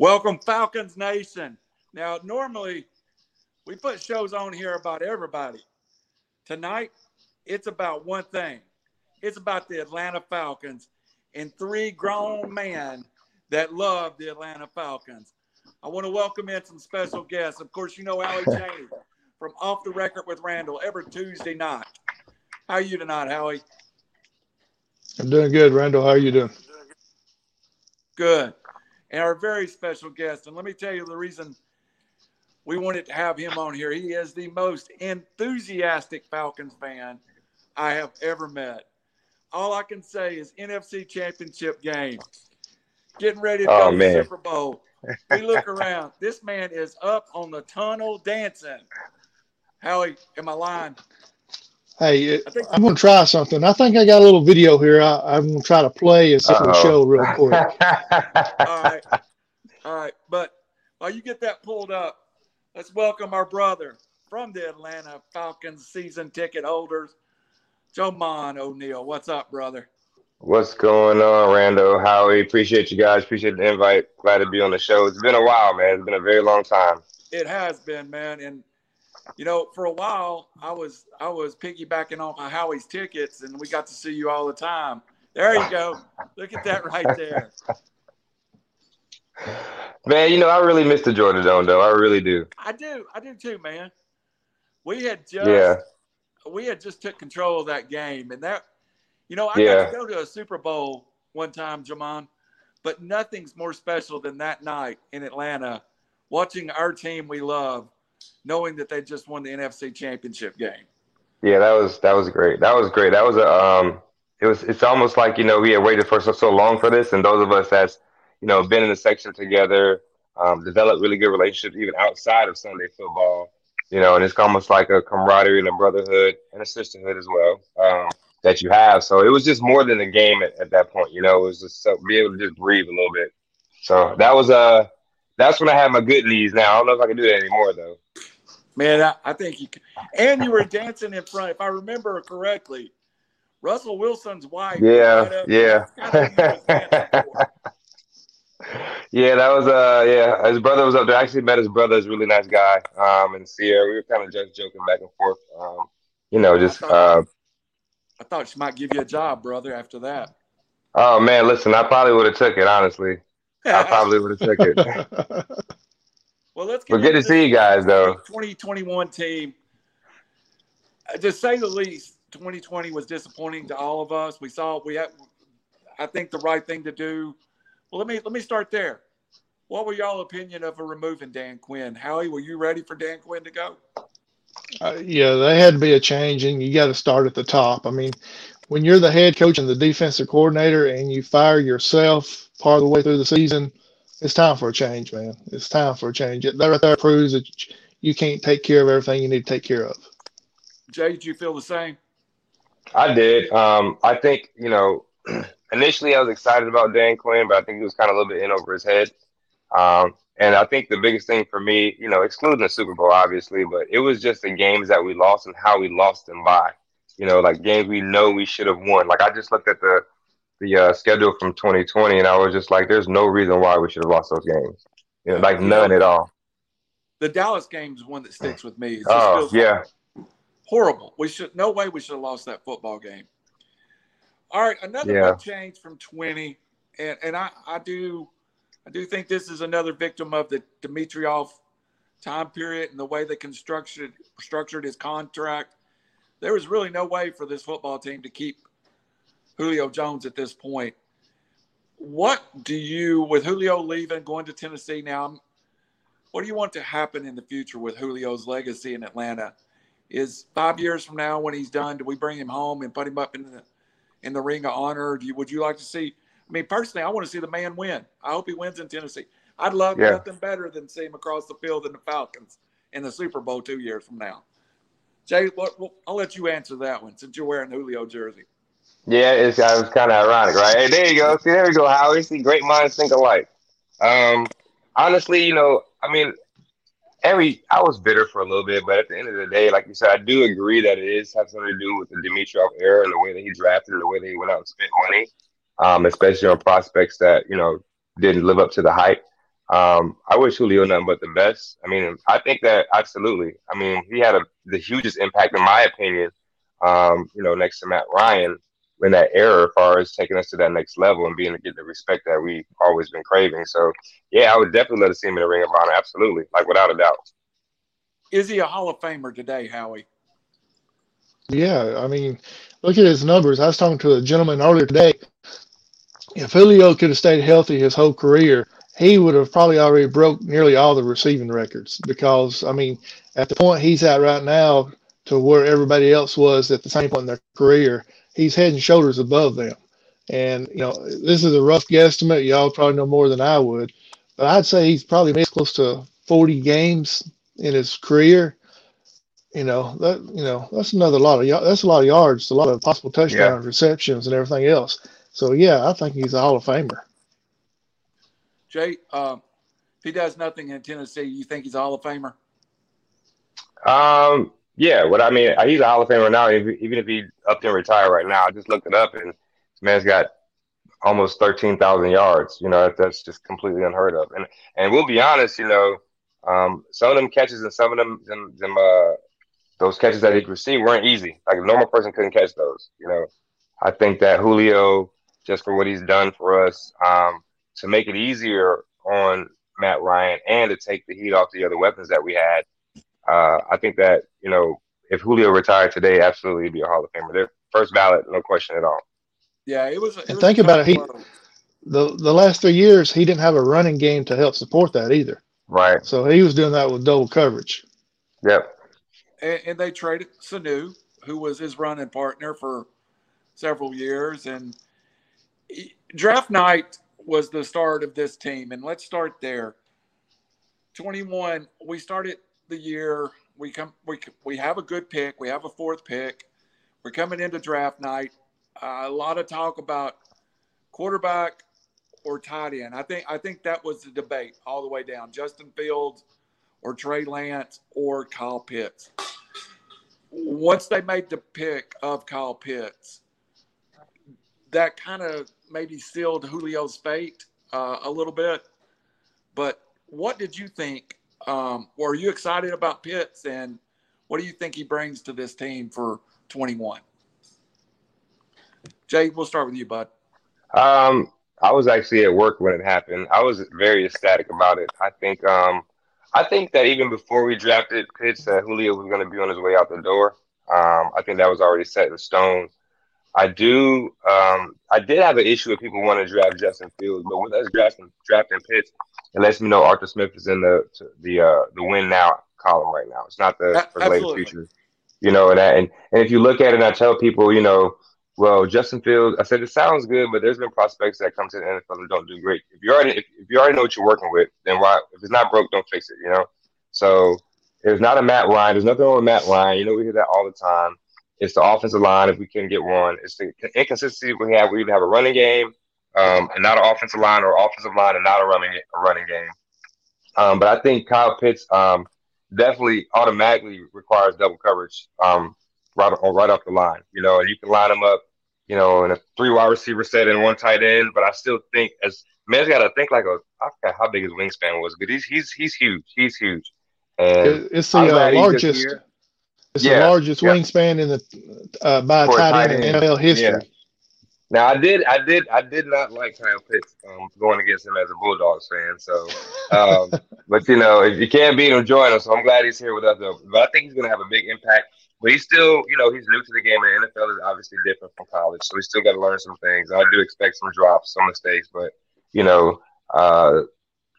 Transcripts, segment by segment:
Welcome, Falcons Nation. Now, normally we put shows on here about everybody. Tonight, it's about one thing it's about the Atlanta Falcons and three grown men that love the Atlanta Falcons. I want to welcome in some special guests. Of course, you know Allie Cheney from Off the Record with Randall every Tuesday night. How are you tonight, Howie? I'm doing good, Randall. How are you doing? Good. And our very special guest, and let me tell you the reason we wanted to have him on here. He is the most enthusiastic Falcons fan I have ever met. All I can say is NFC Championship game. Getting ready to oh, go to Super Bowl. We look around. This man is up on the tunnel dancing. Howie, am I lying? Hey, I'm going to try something. I think I got a little video here. I, am going to try to play and show real quick. All right. All right. But while you get that pulled up, let's welcome our brother from the Atlanta Falcons season ticket holders, Jamon O'Neill. What's up, brother? What's going on, Rando? Howie? Appreciate you guys. Appreciate the invite. Glad to be on the show. It's been a while, man. It's been a very long time. It has been, man. And you know, for a while, I was I was piggybacking off of Howie's tickets, and we got to see you all the time. There you go. Look at that right there. Man, you know, I really miss the Georgia Dome, though. I really do. I do. I do too, man. We had just yeah. we had just took control of that game, and that, you know, I yeah. got to go to a Super Bowl one time, Jamon, but nothing's more special than that night in Atlanta, watching our team we love knowing that they just won the NFC Championship game. Yeah, that was that was great. That was great. That was a um, it was it's almost like you know we had waited for so, so long for this, and those of us that's you know been in the section together, um, developed really good relationships even outside of Sunday football. You know, and it's almost like a camaraderie and a brotherhood and a sisterhood as well um, that you have. So it was just more than a game at, at that point. You know, it was just so, be able to just breathe a little bit. So that was a uh, that's when I had my good knees. Now I don't know if I can do that anymore though. Man, I, I think you can. And you were dancing in front, if I remember correctly. Russell Wilson's wife. Yeah, yeah. yeah, that was uh yeah. His brother was up there. I actually met his brother. He's a really nice guy. Um and Ciara. We were kind of just joking back and forth. Um, you know, just I thought, uh I thought she might give you a job, brother, after that. Oh man, listen, I probably would have took it, honestly. I probably would have took it. well, let's get. We're good to see you guys, though. 2021 team. Uh, to say the least, 2020 was disappointing to all of us. We saw we had, I think, the right thing to do. Well, let me let me start there. What were y'all opinion of a removing Dan Quinn? Howie, were you ready for Dan Quinn to go? Uh, yeah, they had to be a change, and you got to start at the top. I mean, when you're the head coach and the defensive coordinator, and you fire yourself part of the way through the season, it's time for a change, man. It's time for a change. That right there proves that you can't take care of everything you need to take care of. Jay, did you feel the same? I did. Um, I think, you know, initially I was excited about Dan Quinn, but I think he was kind of a little bit in over his head. Um, and I think the biggest thing for me, you know, excluding the Super Bowl, obviously, but it was just the games that we lost and how we lost them by. You know, like games we know we should have won. Like I just looked at the the uh, schedule from 2020, and I was just like, "There's no reason why we should have lost those games, you know, like none at all." The Dallas game is one that sticks with me. oh yeah, horrible. We should no way we should have lost that football game. All right, another yeah. change from 20, and and I I do I do think this is another victim of the Dimitroff time period and the way they constructed structured his contract. There was really no way for this football team to keep Julio Jones at this point. What do you, with Julio leaving, going to Tennessee now, what do you want to happen in the future with Julio's legacy in Atlanta? Is five years from now when he's done, do we bring him home and put him up in the in the ring of honor? Do you, would you like to see? I mean, personally, I want to see the man win. I hope he wins in Tennessee. I'd love yeah. nothing better than see him across the field in the Falcons in the Super Bowl two years from now. Jay, I'll let you answer that one since you're wearing the Julio jersey. Yeah, it's, it was kind of ironic, right? Hey, there you go. See, there we go, Howie. See, great minds think alike. Um, honestly, you know, I mean, every I was bitter for a little bit, but at the end of the day, like you said, I do agree that it is has something to do with the Dimitroff era and the way that he drafted and the way that he went out and spent money, um, especially on prospects that you know didn't live up to the hype. Um, I wish Julio nothing but the best. I mean, I think that absolutely. I mean, he had a, the hugest impact, in my opinion. Um, you know, next to Matt Ryan in that era, as far as taking us to that next level and being to get the respect that we've always been craving. So, yeah, I would definitely love to see him in the Ring of Honor. Absolutely, like without a doubt. Is he a Hall of Famer today, Howie? Yeah, I mean, look at his numbers. I was talking to a gentleman earlier today. If Julio could have stayed healthy his whole career, he would have probably already broke nearly all the receiving records because I mean, at the point he's at right now to where everybody else was at the same point in their career, he's head and shoulders above them. And you know, this is a rough guesstimate. Y'all probably know more than I would, but I'd say he's probably missed close to 40 games in his career. You know that you know that's another lot of that's a lot of yards, a lot of possible touchdowns, yeah. receptions, and everything else. So yeah, I think he's a Hall of Famer. Jay, um, if he does nothing in Tennessee, you think he's a Hall of Famer? Um, yeah. What I mean, he's a Hall of Famer now. Even if he up and retire right now, I just looked it up, and this man's got almost thirteen thousand yards. You know, that's just completely unheard of. And and we'll be honest, you know, um, some of them catches and some of them them, them uh, those catches that he received weren't easy. Like a normal person couldn't catch those. You know, I think that Julio, just for what he's done for us, um, to make it easier on Matt Ryan and to take the heat off the other weapons that we had. Uh, I think that you know if Julio retired today, absolutely he'd be a Hall of Famer. They're first ballot, no question at all. Yeah, it was. It and was think about it. He the the last three years he didn't have a running game to help support that either. Right. So he was doing that with double coverage. Yep. And, and they traded Sanu, who was his running partner for several years, and he, draft night was the start of this team. And let's start there. 21, we started the year. We come, we, we have a good pick. We have a fourth pick. We're coming into draft night. Uh, a lot of talk about quarterback or tight end. I think I think that was the debate all the way down. Justin Fields or Trey Lance or Kyle Pitts. Once they made the pick of Kyle Pitts, that kind of maybe sealed Julio's fate uh, a little bit. But what did you think? Um, were you excited about Pitts, and what do you think he brings to this team for 21? Jay, we'll start with you, bud. Um, I was actually at work when it happened. I was very ecstatic about it. I think, um, I think that even before we drafted Pitts, that Julio was going to be on his way out the door. Um, I think that was already set in stone. I do. Um, I did have an issue with people wanting to draft Justin Fields, but with us drafting drafting Pitts, it lets me know Arthur Smith is in the the uh, the win now column right now. It's not the for the later future, you know. And that, and and if you look at it, and I tell people, you know, well, Justin Fields. I said it sounds good, but there's been prospects that come to the NFL and don't do great. If you already if, if you already know what you're working with, then why? If it's not broke, don't fix it. You know. So there's not a Matt Ryan. There's nothing wrong with Matt Ryan. You know, we hear that all the time. It's the offensive line if we can get one. It's the inconsistency we have. We either have a running game um, and not an offensive line, or offensive line and not a running a running game. Um, but I think Kyle Pitts um, definitely automatically requires double coverage um, right right off the line. You know, and you can line them up, you know, in a three wide receiver set and one tight end. But I still think as man's got to think like a I forgot how big his wingspan was, but he's he's he's huge. He's huge. And it's the uh, largest. It's yeah, the largest yeah. wingspan in the uh, by a tight end in NFL history. Yeah. Now I did, I did, I did not like Kyle Pitts um, going against him as a Bulldogs fan. So, um, but you know, if you can't beat him, join him. So I'm glad he's here with us. Though. But I think he's going to have a big impact. But he's still, you know, he's new to the game, and the NFL is obviously different from college. So he's still got to learn some things. I do expect some drops, some mistakes, but you know, uh,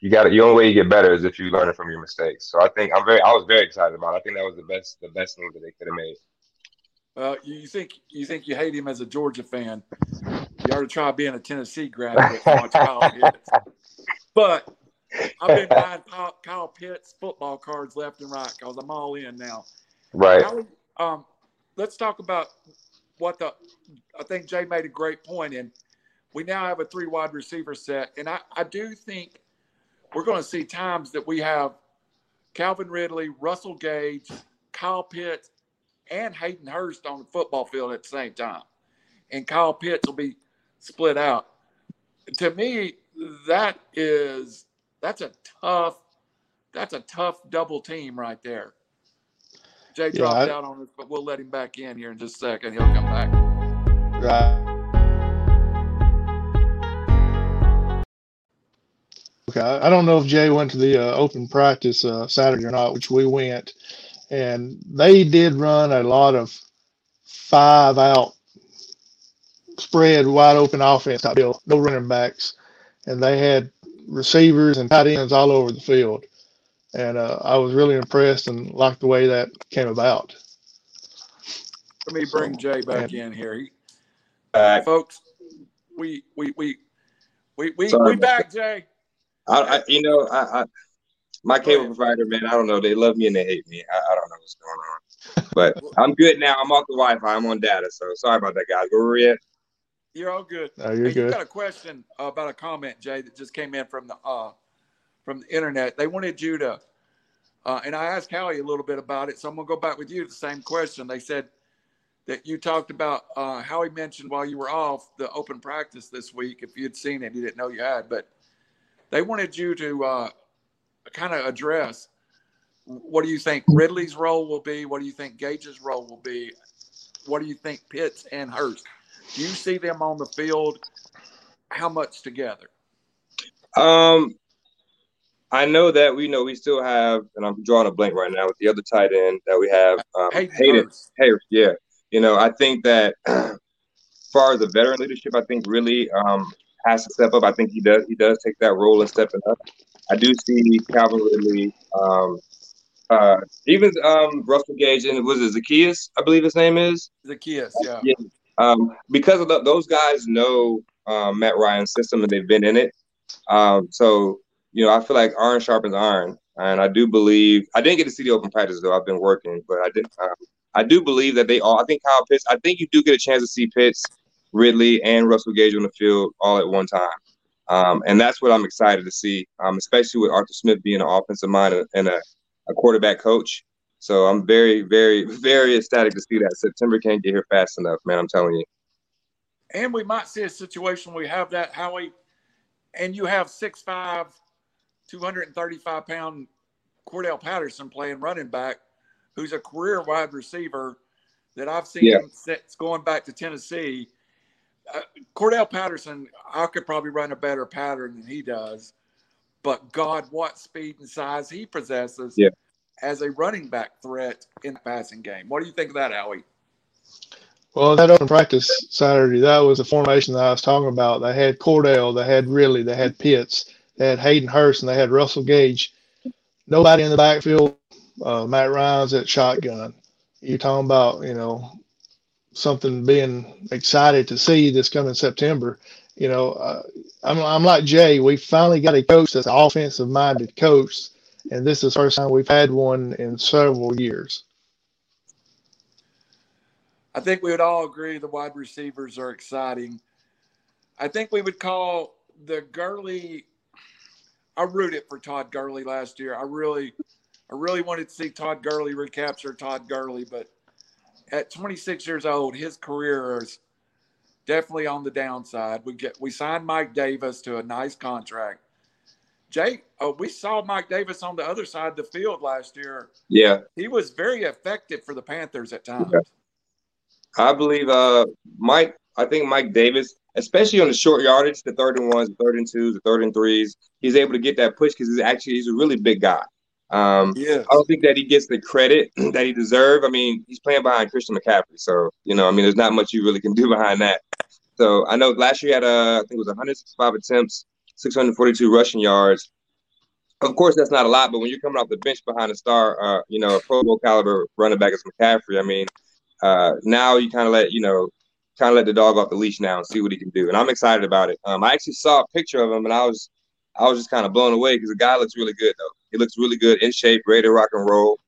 you got it. the only way you get better is if you learn it from your mistakes. So I think I'm very I was very excited about. It. I think that was the best the best move that they could have made. Well, you think you think you hate him as a Georgia fan. You ought to try being a Tennessee graduate watch Kyle Pitts. But I've been buying Kyle, Pitts football cards left and right because I'm all in now. Right. um, let's talk about what the. I think Jay made a great point in. We now have a three wide receiver set, and I, I do think we're going to see times that we have Calvin Ridley, Russell Gage, Kyle Pitts, and Hayden Hurst on the football field at the same time. And Kyle Pitts will be split out. To me, that is that's a tough that's a tough double team right there. Jay yeah, dropped I, out on us, but we'll let him back in here in just a second. He'll come back. Right. Okay, I don't know if Jay went to the uh, open practice uh, Saturday or not, which we went, and they did run a lot of five out spread wide open offense type deal, no running backs, and they had receivers and tight ends all over the field and uh, I was really impressed and liked the way that came about. Let me bring so, Jay back in here. He, uh, folks, we we we we we, we back, Jay. I, I you know I, I, my cable provider man I don't know they love me and they hate me I, I don't know what's going on but I'm good now I'm off the Wi-Fi I'm on data so sorry about that guys where were we at? You're all good. No, you're hey, good. You got a question about a comment, Jay, that just came in from the uh, from the internet. They wanted you to, uh, and I asked Howie a little bit about it. So I'm going to go back with you the same question. They said that you talked about uh, Howie mentioned while you were off the open practice this week. If you had seen it, you didn't know you had, but they wanted you to uh, kind of address what do you think Ridley's role will be? What do you think Gage's role will be? What do you think Pitts and Hurst? Do you see them on the field? How much together? Um, I know that we know we still have, and I'm drawing a blank right now with the other tight end that we have. Um, Hayden, Hayden Harris, yeah. You know, I think that as far as the veteran leadership, I think really um, has to step up. I think he does. He does take that role and stepping up. I do see Calvin Ridley, um, uh, even um, Russell Gage, and was it Zaccheaus? I believe his name is Zaccheaus. Yeah. yeah. Um, because of the, those guys know um, Matt Ryan's system and they've been in it. Um, so you know, I feel like iron sharpens iron, and I do believe I didn't get to see the open practice though. I've been working, but I did. Um, I do believe that they all. I think Kyle Pitts. I think you do get a chance to see Pitts, Ridley, and Russell Gage on the field all at one time, um, and that's what I'm excited to see. Um, especially with Arthur Smith being an offensive mind and a, a quarterback coach. So I'm very, very, very ecstatic to see that. September can't get here fast enough, man. I'm telling you. And we might see a situation where we have that Howie, and you have six five 235 pound Cordarrelle Patterson playing running back, who's a career wide receiver that I've seen yeah. since going back to Tennessee. Uh, Cordarrelle Patterson, I could probably run a better pattern than he does, but God, what speed and size he possesses yeah. as a running back threat in the passing game. What do you think of that, Howie? Well, that open practice Saturday, that was the formation that I was talking about. They had Cordarrelle, they had Ridley, they had Pitts they had Hayden Hurst and they had Russell Gage. Nobody in the backfield. Uh, Matt Ryan's at shotgun. You're talking about, you know, something being excited to see this coming September. You know, uh, I'm, I'm like Jay. We finally got a coach that's an offensive minded coach, and this is the first time we've had one in several years. I think we would all agree the wide receivers are exciting. I think we would call the Gurley I rooted for Todd Gurley last year. I really, I really wanted to see Todd Gurley recapture Todd Gurley, but at 26 years old, his career is definitely on the downside. We get we signed Mike Davis to a nice contract. Jake, oh, we saw Mike Davis on the other side of the field last year. Yeah, he was very effective for the Panthers at times. I believe uh, Mike. I think Mike Davis especially on the short yardage, the third and ones, the third and twos, the third and threes. He's able to get that push because he's actually he's a really big guy. Um, yeah. I don't think that he gets the credit that he deserves. I mean, he's playing behind Christian McCaffrey, so you know, I mean, there's not much you really can do behind that. So I know last year he had a, I think it was 165 attempts, 642 rushing yards. Of course, that's not a lot, but when you're coming off the bench behind a star, uh, you know, a Pro Bowl caliber running back as McCaffrey, I mean, uh, now you kind of let you know kind of let the dog off the leash now and see what he can do. And I'm excited about it. Um, I actually saw a picture of him and I was I was just kind of blown away because the guy looks really good though. He looks really good in shape, ready to rock and roll.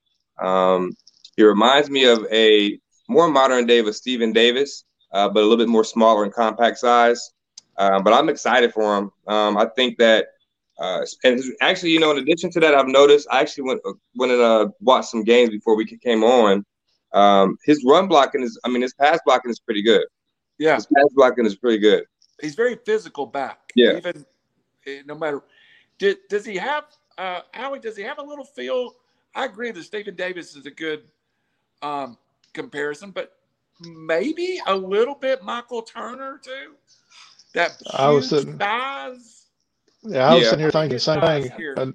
Um, he reminds me of a more modern day of Stephen Davis, uh, but a little bit more smaller and compact size. Um, but I'm excited for him. Um, I think that, uh, and actually, you know, in addition to that, I've noticed I actually went went and uh, watched some games before we came on. Um, his run blocking is, I mean, his pass blocking is pretty good. Yeah, his pass blocking is pretty good. He's very physical back. Yeah, even eh, no matter Did, does he have uh, Howie? Does he have a little feel? I agree that Stephen Davis is a good um, comparison, but maybe a little bit Michael Turner too. That I was sitting, size. Yeah, I was yeah. sitting here thinking the same thing.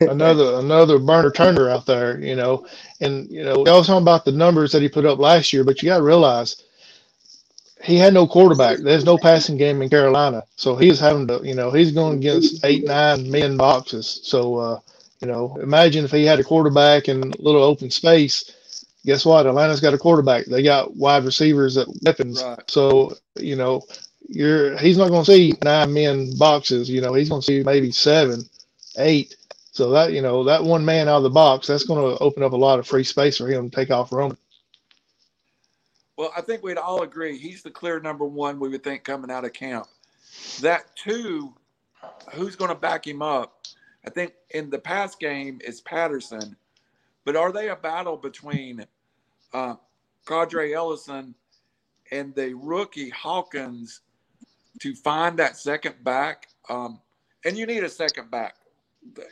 another another Burner Turner out there, you know, and you know, I was talking about the numbers that he put up last year, but you got to realize he had no quarterback. There's no passing game in Carolina, so he's having to, you know, he's going against eight, nine men boxes. So, uh, you know, imagine if he had a quarterback and a little open space. Guess what? Atlanta's got a quarterback. They got wide receivers at weapons. Right. So, you know, you're he's not going to see nine men boxes. You know, he's going to see maybe seven, eight. So that you know that one man out of the box, that's going to open up a lot of free space for him to take off running. Well, I think we'd all agree he's the clear number one. We would think coming out of camp. That two, who's going to back him up? I think in the past game is Patterson, but are they a battle between uh, Qadree Ollison and the rookie Hawkins to find that second back? Um, and you need a second back.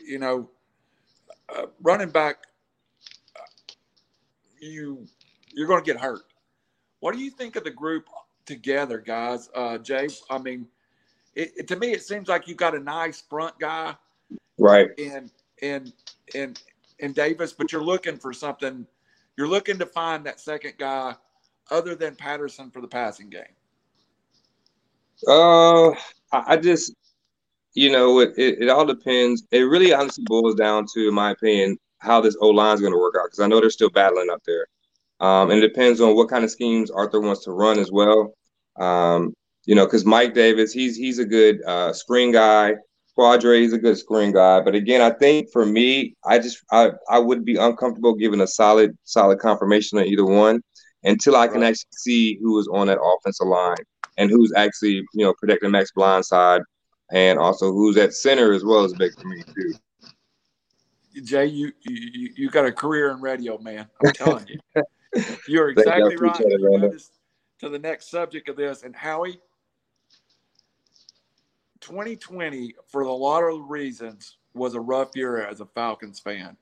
You know, uh, running back, uh, you you're going to get hurt. What do you think of the group together, guys? Uh, Jay, I mean, it, it, to me, it seems like you've got a nice front guy, right? And and and and Davis, but you're looking for something. You're looking to find that second guy, other than Patterson, for the passing game. Uh, I just, you know, it, it, it all depends. It really honestly boils down to, in my opinion, how this O line is going to work out because I know they're still battling up there. Um, and it depends on what kind of schemes Arthur wants to run as well. Um, you know, because Mike Davis, he's he's a good uh, screen guy. Qadree, he's a good screen guy. But again, I think for me, I just I, I would be uncomfortable giving a solid solid confirmation on either one until I can actually see who is on that offensive line and who's actually you know protecting Matt's blind side and also who's at center as well as big for me too. Jay, you, you you got a career in radio, man. I'm telling you. You're exactly right. to the next subject of this, and Howie, 2020, for a lot of reasons, was a rough year as a Falcons fan,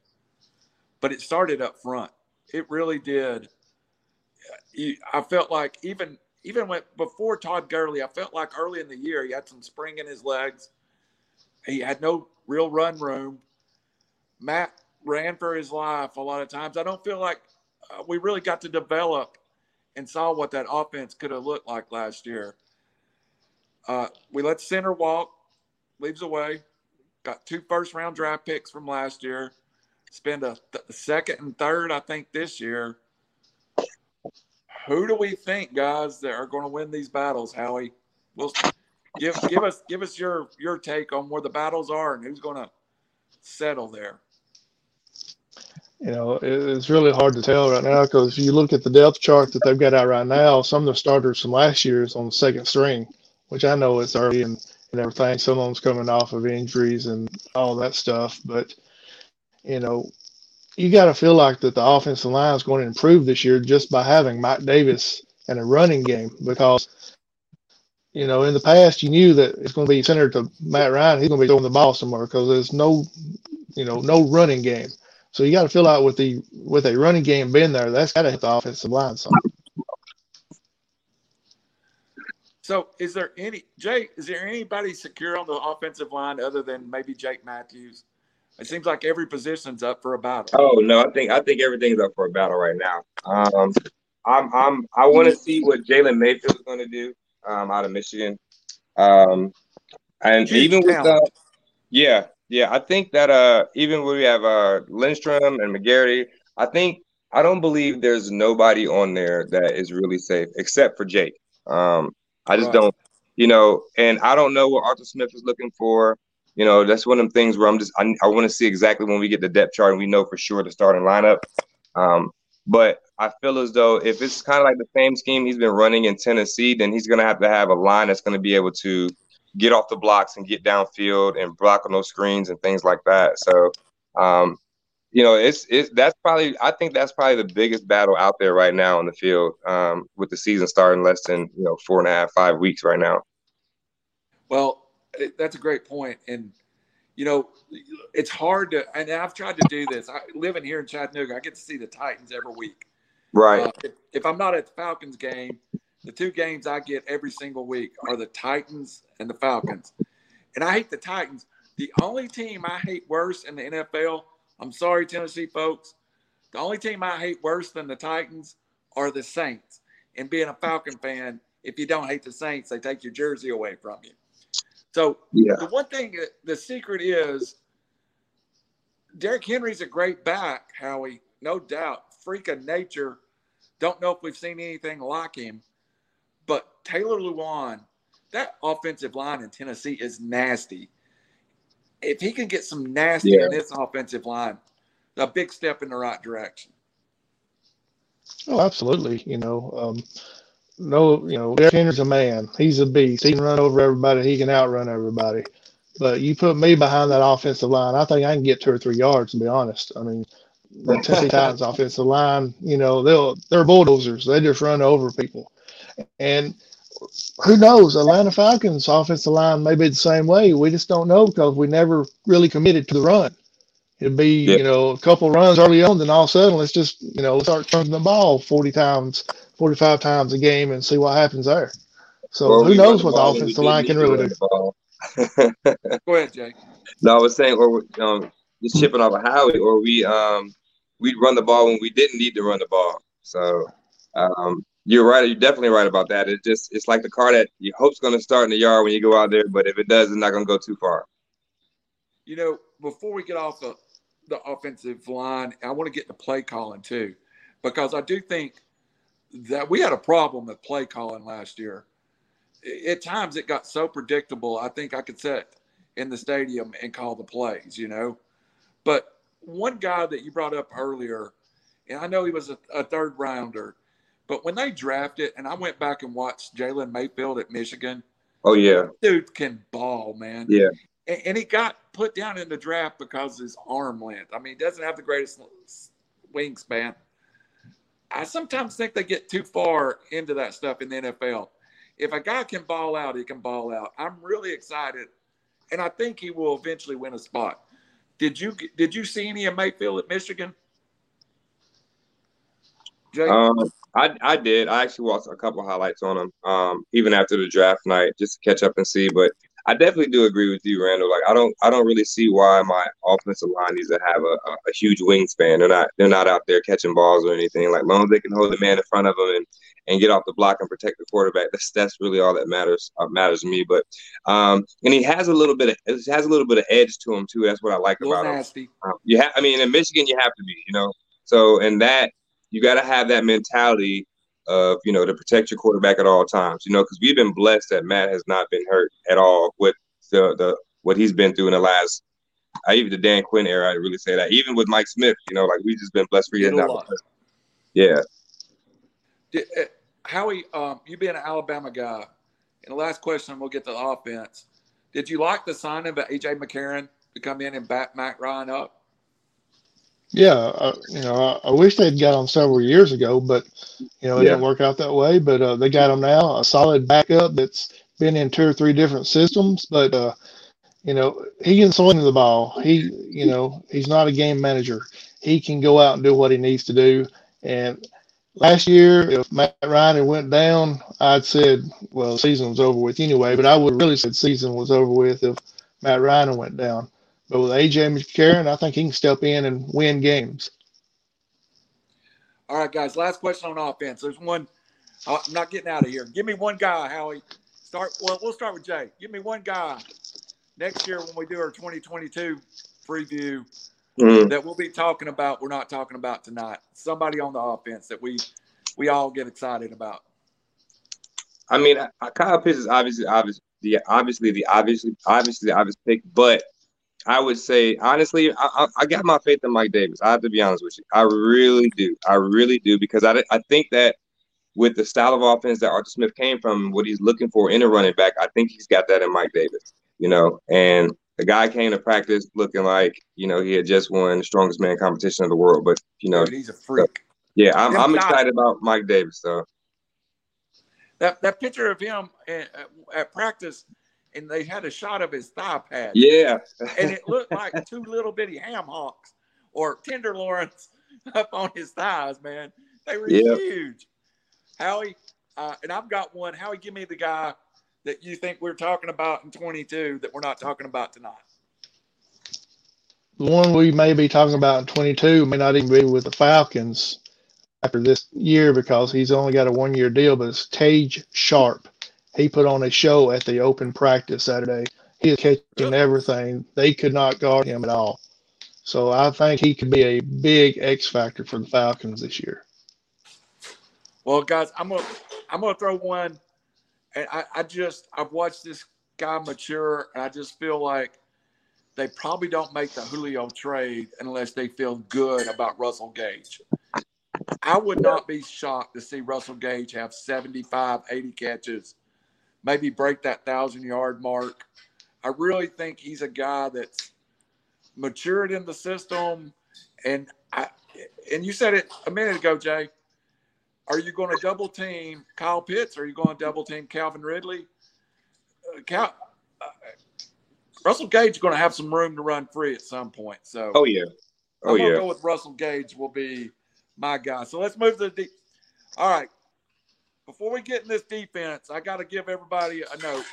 but it started up front. It really did. I felt like even even when before Todd Gurley, I felt like early in the year he had some spring in his legs. He had no real run room. Matt ran for his life a lot of times. I don't feel like uh, we really got to develop and saw what that offense could have looked like last year. Uh, we let center walk, leaves away. Got two first round draft picks from last year. Spend a th- second and third, I think, this year. Who do we think, guys, that are going to win these battles, Howie? We'll give give us give us your your take on where the battles are and who's going to settle there you know, it's really hard to tell right now because if you look at the depth chart that they've got out right now, some of the starters from last year is on the second string, which I know is early and, and everything. Some of them's coming off of injuries and all that stuff. But, you know, you got to feel like that the offensive line is going to improve this year just by having Mike Davis and a running game because, you know, in the past you knew that it's going to be centered to Matt Ryan. He's going to be throwing the ball somewhere because there's no, you know, no running game. So you got to fill out with the with a running game being there. That's got to hit the offensive line some. So is there any Jake? Is there anybody secure on the offensive line other than maybe Jake Matthews? It seems like every position's up for a battle. Oh no, I think I think everything's up for a battle right now. Um, I'm I'm I want to see what Jalen Mayfield is going to do um, out of Michigan, um, and Huge even with the yeah, yeah, I think that uh, even when we have uh, Lindstrom and McGary, I think I don't believe there's nobody on there that is really safe except for Jake. Um, I just don't, you know, and I don't know what Arthur Smith is looking for. You know, that's one of them things where I'm just I, I want to see exactly when we get the depth chart and we know for sure the starting lineup. Um, but I feel as though if it's kind of like the same scheme he's been running in Tennessee, then he's going to have to have a line that's going to be able to get off the blocks and get downfield and block on those screens and things like that. So, um, you know, it's it's that's probably I think that's probably the biggest battle out there right now on the field um, with the season starting less than you know four and a half five weeks right now. Well, that's a great point, and you know, it's hard to, and I've tried to do this. I living here in Chattanooga, I get to see the Titans every week. Right. Uh, if, if, I'm not at the Falcons game, the two games I get every single week are the Titans and the Falcons. And I hate the Titans. The only team I hate worse in the NFL, I'm sorry, Tennessee folks, the only team I hate worse than the Titans are the Saints. And being a Falcon fan, if you don't hate the Saints, they take your jersey away from you. So yeah. the one thing, uh, the secret is Derrick Henry's a great back, Howie, no doubt. Freak of nature. Don't know if we've seen anything like him. But Taylor Lewan, that offensive line in Tennessee is nasty. If he can get some nasty yeah. in this offensive line, a big step in the right direction. Oh, absolutely. You know, um, no, you know, Derrick Henry's a man. He's a beast. He can run over everybody. He can outrun everybody. But you put me behind that offensive line, I think I can get two or three yards. To be honest, I mean, the Tennessee Titans offensive line, you know, they'll they're bulldozers. They just run over people. And who knows? Atlanta Falcons offensive line may be the same way. We just don't know because we never really committed to the run. It'd be, yeah. you know, a couple runs early on, then all of a sudden let's just, you know, start turning the ball 40 times, 45 times a game and see what happens there. So well, who knows what the offensive line can really do. Go ahead, Jake. No, I was saying, or um, just chipping off of Howie, or we um, we'd run the ball when we didn't need to run the ball. So um, you're right. You're definitely right about that. It just it's like the car that you hope's going to start in the yard when you go out there, but if it does, it's not going to go too far. You know, before we get off the the offensive line, I want to get the play calling too, because I do think that we had a problem with play calling last year. At times, it got so predictable. I think I could sit in the stadium and call the plays, you know. But one guy that you brought up earlier, and I know he was a, a third rounder but when they drafted, it and I went back and watched Jalen Mayfield at Michigan. Oh yeah, dude can ball, man. Yeah, and, and, he got put down in the draft because his arm length. I mean, he doesn't have the greatest wingspan. I sometimes think they get too far into that stuff in the NFL. If a guy can ball out, he can ball out. I'm really excited, and I think he will eventually win a spot. Did you did you see any of Mayfield at Michigan? Jay? Um, I I did. I actually watched a couple highlights on him, um, even after the draft night, just to catch up and see. But I definitely do agree with you, Randall. Like I don't I don't really see why my offensive line needs to have a, a, a huge wingspan. They're not they're not out there catching balls or anything. Like long as they can hold the man in front of them and and get off the block and protect the quarterback. That's that's really all that matters uh, matters to me. But um, and he has a little bit of it has a little bit of edge to him too. That's what I like about nasty. him. Um, you have I mean in Michigan you have to be, you know. So and that you got to have that mentality of you know to protect your quarterback at all times. You know, because we've been blessed that Matt has not been hurt at all with the the what he's been through in the last. I even the Dan Quinn era, I really say that. Even with Mike Smith, you know, like we've just been blessed for years now. Yeah. Did, uh, Howie, um, you being an Alabama guy, and the last question, we'll get to the offense. Did you like the signing of AJ McCarron to come in and back Matt Ryan up? Yeah, uh, you know, I, I, wish they'd got him several years ago, but you know, it yeah. didn't work out that way. But uh, they got him now, a solid backup that's been in two or three different systems. But uh, you know, he can swing the ball. He, you know, he's not a game manager. He can go out and do what he needs to do. And last year, if Matt Ryan had went down, I'd said, well, the season was over with anyway. But I would really said season was over with if Matt Ryan went down. But with AJ McCarron, I think he can step in and win games. All right, guys. Last question on offense. There's one. I'm not getting out of here. Give me one guy, Howie. Start. Well, we'll start with Jay. Give me one guy next year when we do our 2022 preview mm-hmm. that we'll be talking about. We're not talking about tonight. Somebody on the offense that we we all get excited about. I mean, Kyle Pitts is obviously obviously the obviously the obviously obviously the obvious pick, but I would say honestly, I, I, got my faith in Mike Davis. I have to be honest with you. I really do. I really do because I, I think that with the style of offense that Arthur Smith came from, what he's looking for in a running back, I think he's got that in Mike Davis. You know, and the guy came to practice looking like you know he had just won the strongest man competition of the world. But you know, Dude, he's a freak. So, yeah, I'm, I'm excited about Mike Davis. So that that picture of him at, at practice and they had a shot of his thigh pad. Yeah, and it looked like two little bitty ham hocks or tenderloins up on his thighs. Man, they were yep. huge. Howie, uh, and I've got one. Howie, give me the guy that you think we're talking about in 22 that we're not talking about tonight. The one we may be talking about in 22 may not even be with the Falcons after this year because he's only got a one year deal, but it's Tajae Sharpe. He put on a show at the open practice Saturday. He is catching everything. They could not guard him at all. So I think he could be a big X factor for the Falcons this year. Well, guys, I'm gonna I'm gonna throw one, and I, I just I've watched this guy mature, and I just feel like they probably don't make the Julio trade unless they feel good about Russell Gage. I would not be shocked to see Russell Gage have 75, 80 catches, maybe break that thousand yard mark. I really think he's a guy that's matured in the system. And I, and you said it a minute ago, Jay. Are you going to double team Kyle Pitts? Or are you going to double team Calvin Ridley? Uh, Cal, uh, Russell Gage is going to have some room to run free at some point. So, oh yeah, oh I'm yeah. Go with Russell Gage will be my guy. So let's move to the deep. All right. Before we get in this defense, I got to give everybody a note.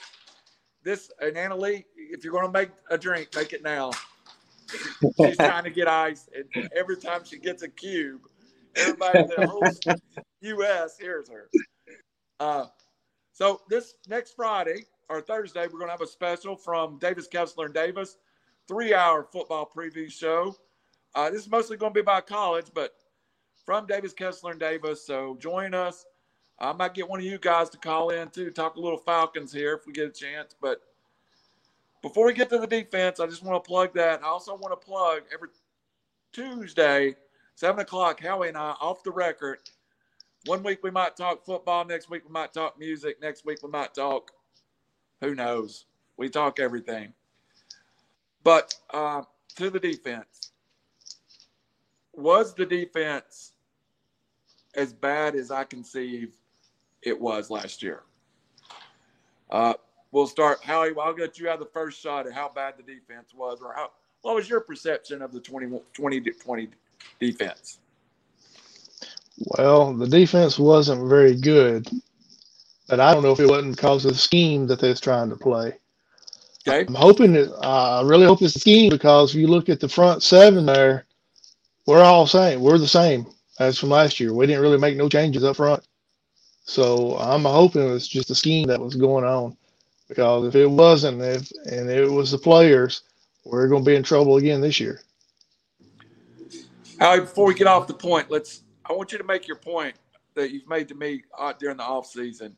This and Annalie, if you're going to make a drink, make it now. She's trying to get ice, and every time she gets a cube, everybody in the whole U.S. hears her. Uh, so this next Friday or Thursday, we're going to have a special from Davis Kessler and Davis, three-hour football preview show. Uh, this is mostly going to be about college, but from Davis Kessler and Davis. So join us. I might get one of you guys to call in too, talk a little Falcons here if we get a chance. But before we get to the defense, I just want to plug that. I also want to plug every Tuesday, seven o'clock, Howie and I off the record. One week we might talk football, next week we might talk music, next week we might talk who knows. We talk everything. But uh, to the defense. Was the defense as bad as I conceive it was last year? Uh, we'll start. Howie, I'll get you have the first shot at how bad the defense was, or how what was your perception of the 20, 20, 20 defense? Well, the defense wasn't very good, but I don't know if it wasn't because of the scheme that they was trying to play. Okay. I'm hoping uh, I really hope it's the scheme because if you look at the front seven there, we're all same. We're the same as from last year. We didn't really make no changes up front. So I'm hoping it's just a scheme that was going on. Because if it wasn't, if and it was the players, we're going to be in trouble again this year. Howie, before we get off the point, let's. I want you to make your point that you've made to me uh, during the off season.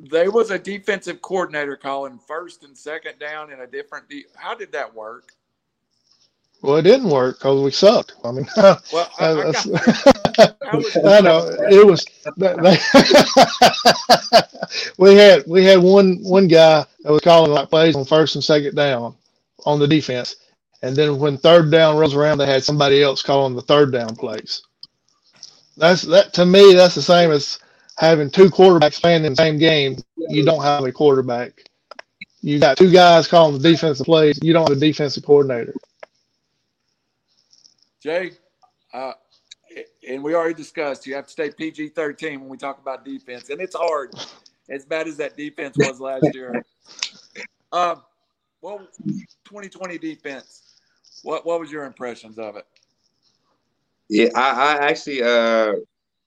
There was a defensive coordinator calling first and second down in a different. De- How did that work? Well, it didn't work because we sucked. I mean, well, I, I, I know it was. we had we had one one guy that was calling like plays on first and second down on the defense, and then when third down rolls around, they had somebody else calling the third down plays. That's that to me. That's the same as having two quarterbacks playing in the same game. You don't have a quarterback. You got two guys calling the defensive plays. You don't have a defensive coordinator. Jay, uh, and we already discussed you have to stay PG 13 when we talk about defense, and it's hard, as bad as that defense was last year. Um, well, 2020 defense, what, what was your impressions of it? Yeah, I, I actually uh,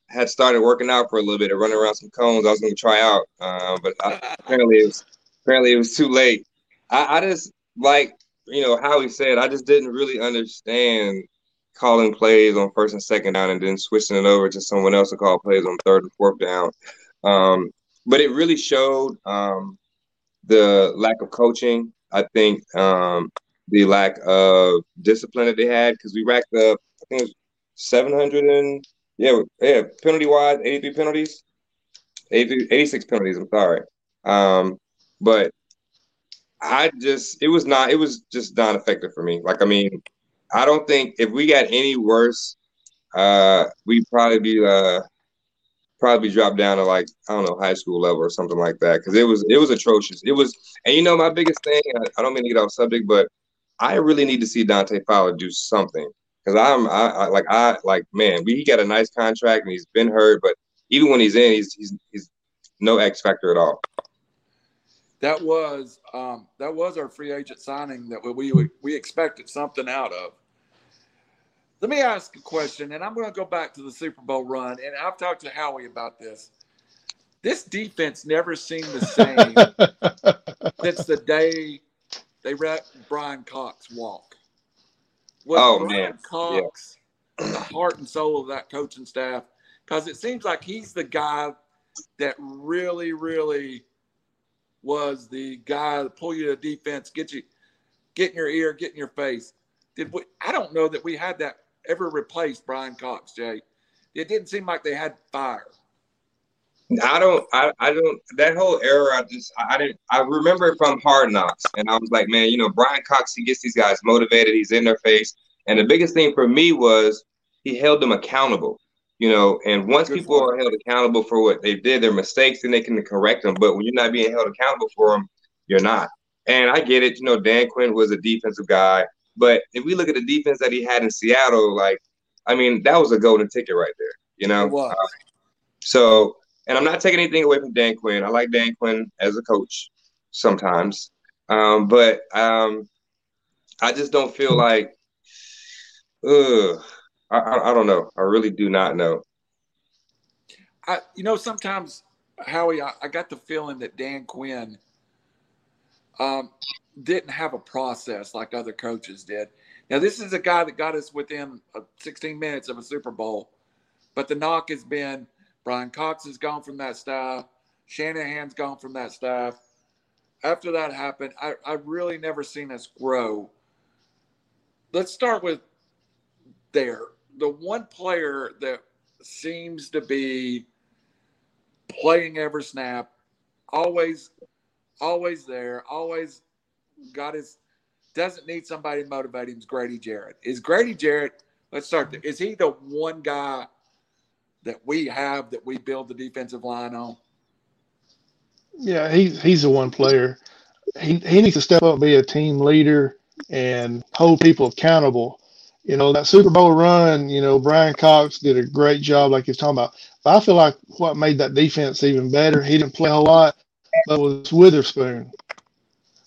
had started working out for a little bit and running around some cones. I was going to try out, uh, but I, apparently it was apparently it was too late. I, I just like you know how he said. I just didn't really understand calling plays on first and second down and then switching it over to someone else to call plays on third and fourth down. Um, but it really showed um, the lack of coaching. I think um, the lack of discipline that they had because we racked up, I think it was 700 and yeah, yeah, penalty wise, 83 penalties, 86 penalties. I'm sorry. Um, but I just, it was not, it was just not effective for me. Like, I mean, I don't think if we got any worse, uh, we'd probably be uh, probably dropped down to like I don't know high school level or something like that because it was it was atrocious. It was, and you know my biggest thing. I, I don't mean to get off subject, but I really need to see Dante Fowler do something because I'm I, I, like I like man, we, he got a nice contract and he's been hurt, but even when he's in, he's he's he's no X factor at all. That was um, that was our free agent signing that we we, we expected something out of. Let me ask a question, and I'm going to go back to the Super Bowl run. And I've talked to Howie about this. This defense never seemed the same since the day they let Bryan Cox walk. Was oh Bryan man, Cox, yeah. the heart and soul of that coaching staff, because it seems like he's the guy that really, really was the guy that pull you to defense, get you, get in your ear, get in your face. Did we? I don't know that we had that ever replaced Bryan Cox, Jay. It didn't seem like they had fire. I don't, I, I don't, that whole era, I just, I didn't, I remember it from Hard Knocks. And I was like, man, you know, Bryan Cox, he gets these guys motivated. He's in their face. And the biggest thing for me was he held them accountable, you know, and once Good people point. are held accountable for what they did, their mistakes, then they can correct them. But when you're not being held accountable for them, you're not. And I get it. You know, Dan Quinn was a defensive guy. But if we look at the defense that he had in Seattle, like, I mean, that was a golden ticket right there, you know? Uh, so, and I'm not taking anything away from Dan Quinn. I like Dan Quinn as a coach sometimes. Um, but um, I just don't feel like, ugh, I, I, don't know. I really do not know. I, you know, sometimes Howie, I, I got the feeling that Dan Quinn, um, didn't have a process like other coaches did. Now, this is a guy that got us within uh, 16 minutes of a Super Bowl, but the knock has been Bryan Cox has gone from that staff, Shanahan's gone from that staff. After that happened, I, I really never seen us grow. Let's start with there. The one player that seems to be playing every snap, always, always there, always got his doesn't need somebody to motivate him is Grady Jarrett. Is Grady Jarrett, let's start there. Is he the one guy that we have that we build the defensive line on? Yeah, he's he's the one player. He he needs to step up, be a team leader, and hold people accountable. You know that Super Bowl run. You know Bryan Cox did a great job, like he's talking about. But I feel like what made that defense even better. He didn't play a lot, but was Witherspoon.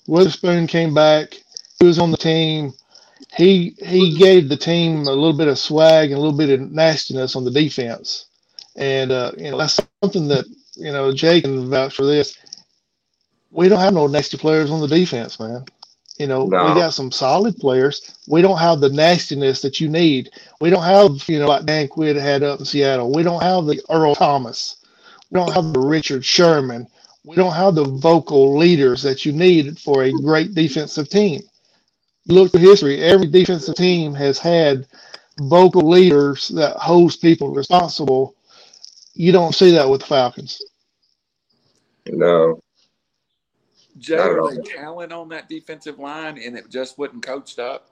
Witherspoon came back. He was on the team. He he gave the team a little bit of swag and a little bit of nastiness on the defense, and uh, you know that's something that you know Jake can vouch for this. We don't have no nasty players on the defense, man. You know, no. we got some solid players. We don't have the nastiness that you need. We don't have, you know, like Dan Quinn had up in Seattle. We don't have the Earl Thomas. We don't have the Richard Sherman we don't have the vocal leaders that you need for a great defensive team. Look at history, every defensive team has had vocal leaders that holds people responsible. You don't see that with the Falcons. No. Jay, they talent on that defensive line and it just wasn't coached up?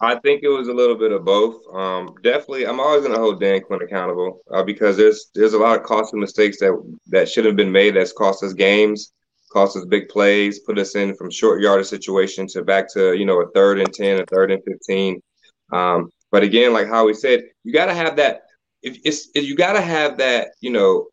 I think it was a little bit of both. Um, definitely, I'm always going to hold Dan Quinn accountable uh, because there's there's a lot of costly mistakes that that should have been made that's cost us games, cost us big plays, put us in from short yardage situation to back to you know a third and ten, a third and fifteen. Um, but again, like how we said, you got to have that. If it's if you got to have that, you know,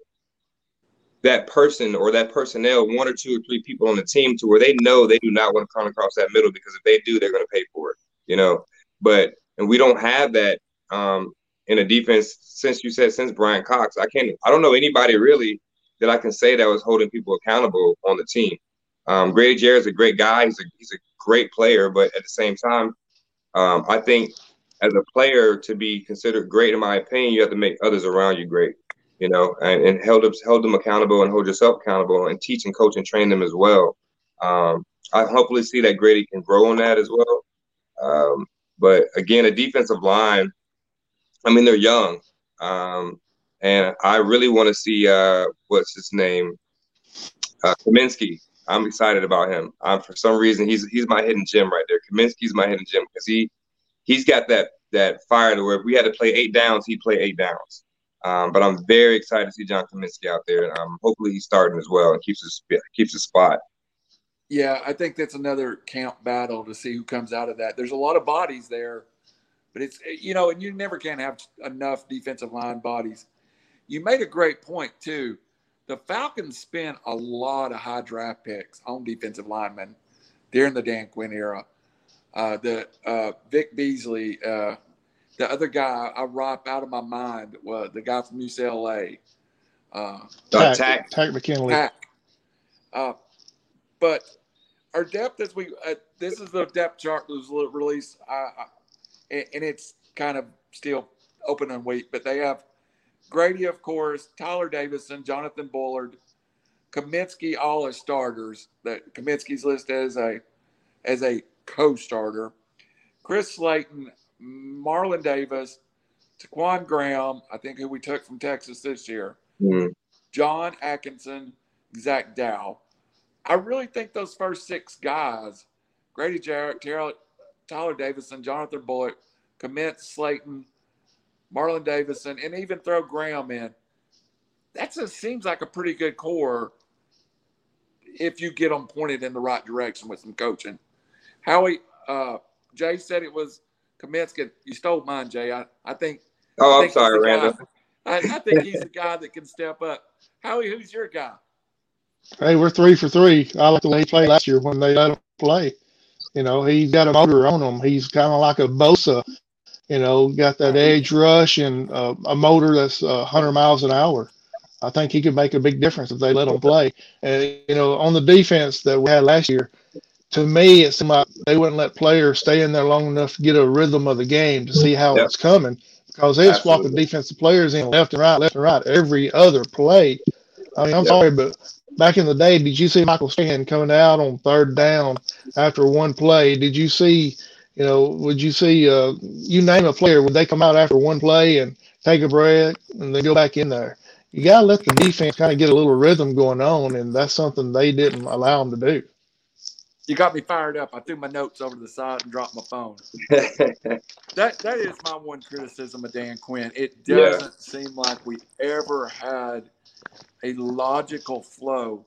that person or that personnel, one or two or three people on the team, to where they know they do not want to come across that middle because if they do, they're going to pay for it. You know, but and we don't have that um, in a defense since you said since Bryan Cox. I can't. I don't know anybody really that I can say that was holding people accountable on the team. Um, Grady is a great guy. He's a he's a great player, but at the same time, um, I think as a player to be considered great, in my opinion, you have to make others around you great. You know, and, and held them held them accountable and hold yourself accountable and teach and coach and train them as well. Um, I hopefully see that Grady can grow on that as well. Um, but again, a defensive line, I mean, they're young. Um, and I really want to see uh, what's his name, uh, Cominsky. I'm excited about him. I'm, for some reason, he's he's my hidden gem right there. Cominsky's my hidden gem because he he's got that that fire to where if we had to play eight downs, he'd play eight downs. Um, but I'm very excited to see John Cominsky out there. Um, hopefully he's starting as well and keeps his keeps his spot. Yeah, I think that's another camp battle to see who comes out of that. There's a lot of bodies there, but it's you know, and you never can have enough defensive line bodies. You made a great point too. The Falcons spent a lot of high draft picks on defensive linemen during the Dan Quinn era. Uh, the uh, Vic Beasley, uh, the other guy I rop out of my mind was the guy from UCLA. Uh, Takk, Takk, Takk McKinley. Takk. Uh, but our depth as we uh, this is the depth chart that was released, uh, and, and it's kind of still open and weak. But they have Grady, of course, Tyler Davison, Jonathan Bullard, Cominsky, all as starters. That Cominsky's listed as a as a co-starter. Chris Slayton, Marlon Davidson, Ta'Quon Graham, I think who we took from Texas this year, mm-hmm. John Atkinson, Zach Dow. I really think those first six guys, Grady Jarrett, Tyler, Tyler Davison, Jonathan Bullock, Commit Slayton, Marlon Davidson, and even throw Graham in. That just seems like a pretty good core if you get them pointed in the right direction with some coaching. Howie, uh, Jay said it was Cominsky. You stole mine, Jay. I, I think. Oh, I think I'm sorry, Randall. I, I, think he's the guy that can step up. Howie, who's your guy? Hey, we're three for three. I like the way he played last year when they let him play. You know, he's got a motor on him. He's kind of like a Bosa. You know, got that edge rush and uh, a motor that's uh, 100 miles an hour. I think he could make a big difference if they let him play. And you know, on the defense that we had last year, to me, it seemed like they wouldn't let players stay in there long enough to get a rhythm of the game to see how yep. it's coming because they were swapping defensive players in left and right, left and right every other play. I mean, I'm yep. sorry, but back in the day, did you see Michael Strahan coming out on third down after one play? Did you see, you know, would you see, uh, you name a player, would they come out after one play and take a break and then go back in there? You got to let the defense kind of get a little rhythm going on, and that's something they didn't allow them to do. You got me fired up. I threw my notes over to the side and dropped my phone. that that is my one criticism of Dan Quinn. It doesn't yeah. seem like we ever had a logical flow.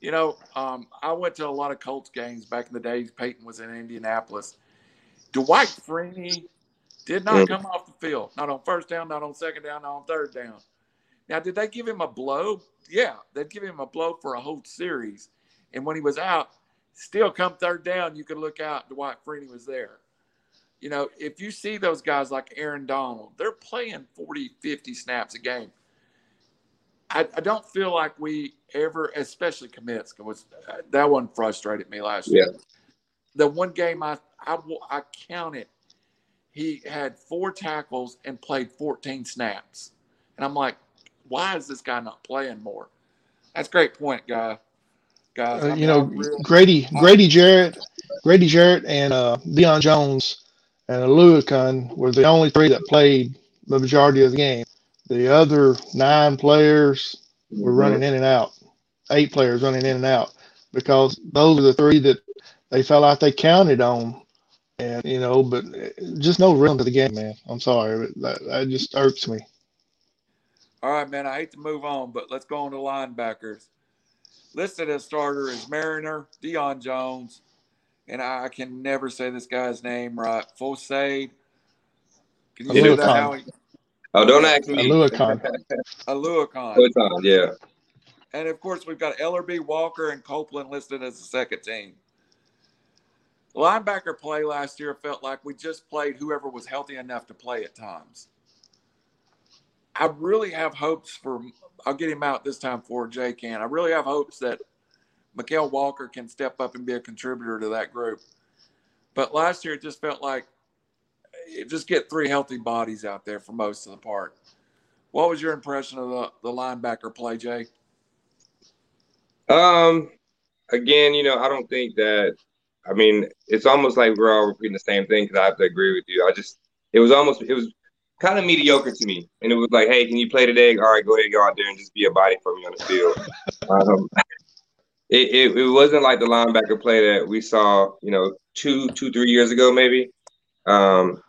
You know, um, I went to a lot of Colts games back in the days. Peyton was in Indianapolis. Dwight Freeney did not mm. come off the field, not on first down, not on second down, not on third down. Now, did they give him a blow? Yeah, they'd give him a blow for a whole series. And when he was out, still come third down, you could look out. Dwight Freeney was there. You know, if you see those guys like Aaron Donald, they're playing 40, 50 snaps a game. I, I don't feel like we ever, especially commits, was that one frustrated me last yeah. year. The one game I, I I counted, he had four tackles and played 14 snaps, and I'm like, why is this guy not playing more? That's a great point, guy. Guys, uh, you know, Grady Grady Jarrett, Grady Jarrett, and uh, Deion Jones and Oluokun were the only three that played the majority of the game. The other nine players were mm-hmm. running in and out, eight players running in and out, because those are the three that they felt like they counted on. And, you know, but just no rhythm to the game, man. I'm sorry. But that, that just irks me. All right, man. I hate to move on, but let's go on to linebackers. Listed as starter is Mariner, Deion Jones, and I can never say this guy's name right. Foyesade. Can you say that how he, Oh, don't ask me. Oluokun. Oluokun. Oluokun, yeah. And of course, we've got Ellerbe, Walker, and Copeland listed as the second team. Linebacker play last year felt like we just played whoever was healthy enough to play at times. I really have hopes for. I'll get him out this time for Jay can. I really have hopes that Mykal Walker can step up and be a contributor to that group. But last year, it just felt like just get three healthy bodies out there for most of the part. What was your impression of the, the linebacker play, Jay? Um, again, you know, I don't think that. I mean, it's almost like we're all repeating the same thing because I have to agree with you. I just, it was almost, it was kind of mediocre to me, and it was like, hey, can you play today? All right, go ahead, go out there and just be a body for me on the field. um, it, it, it wasn't like the linebacker play that we saw, you know, two, two, three years ago, maybe. Um,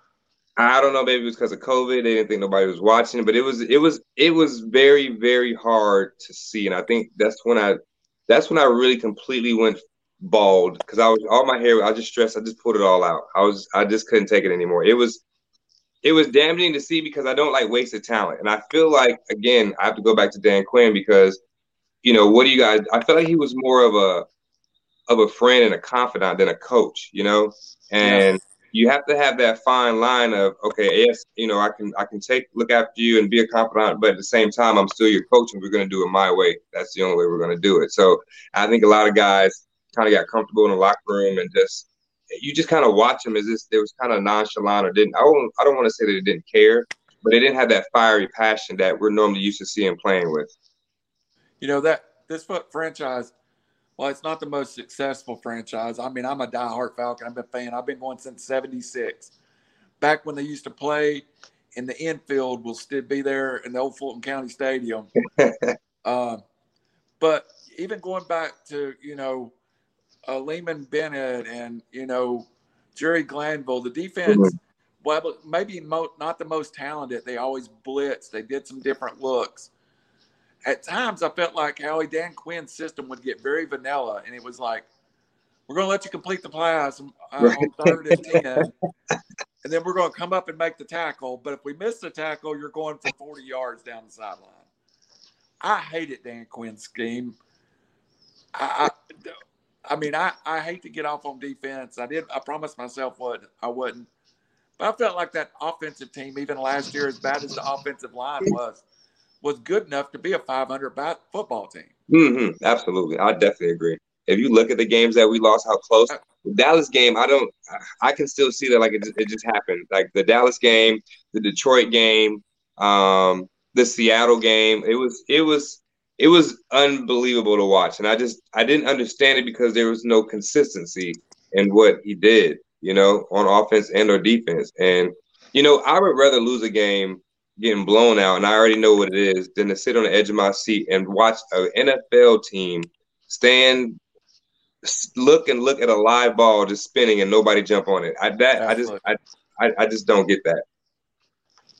I don't know, maybe it was because of COVID. They didn't think nobody was watching, but it was it was it was very very hard to see, and I think that's when I that's when I really completely went bald because I was all my hair. I just stressed. I just pulled it all out. I was I just couldn't take it anymore. It was it was damaging to see because I don't like wasted talent, and I feel like again I have to go back to Dan Quinn because you know what do you guys? I feel like he was more of a of a friend and a confidant than a coach, you know, and you have to have that fine line of okay, yes, you know, I can I can take look after you and be a confidant, but at the same time, I'm still your coach, and we're going to do it my way. That's the only way we're going to do it. So I think a lot of guys kind of got comfortable in the locker room and just you just kind of watch them as this they was kind of nonchalant or didn't I don't I don't want to say that they didn't care, but they didn't have that fiery passion that we're normally used to seeing playing with. You know that this foot franchise well, it's not the most successful franchise. I mean, I'm a diehard Falcon. I'm a fan. I've been going since '76. Back when they used to play in the infield, will still be there in the old Fulton County Stadium. uh, but even going back to you know uh, Leeman Bennett and you know Jerry Glanville, the defense. Mm-hmm. Well, maybe mo- not the most talented. They always blitz. They did some different looks at times I felt like Howie Dan Quinn's system would get very vanilla, and it was like, we're going to let you complete the pass uh, on third and ten, and then we're going to come up and make the tackle. But if we miss the tackle, you're going for 40 yards down the sideline. I hated Dan Quinn's scheme. I, I, I mean, I, I hate to get off on defense. I did. I promised myself what I wouldn't. But I felt like that offensive team, even last year, as bad as the offensive line was, was good enough to be a 500 bat football team. Mm-hmm. Absolutely, I definitely agree. If you look at the games that we lost, how close the Dallas game, I don't, I can still see that like it, it just happened. Like the Dallas game, the Detroit game, um, the Seattle game. It was, it was, it was unbelievable to watch, and I just, I didn't understand it because there was no consistency in what he did, you know, on offense and or defense. And you know, I would rather lose a game getting blown out, and I already know what it is, than to sit on the edge of my seat and watch an NFL team stand, look and look at a live ball just spinning and nobody jump on it. I that Absolutely. I just I, I, I just don't get that.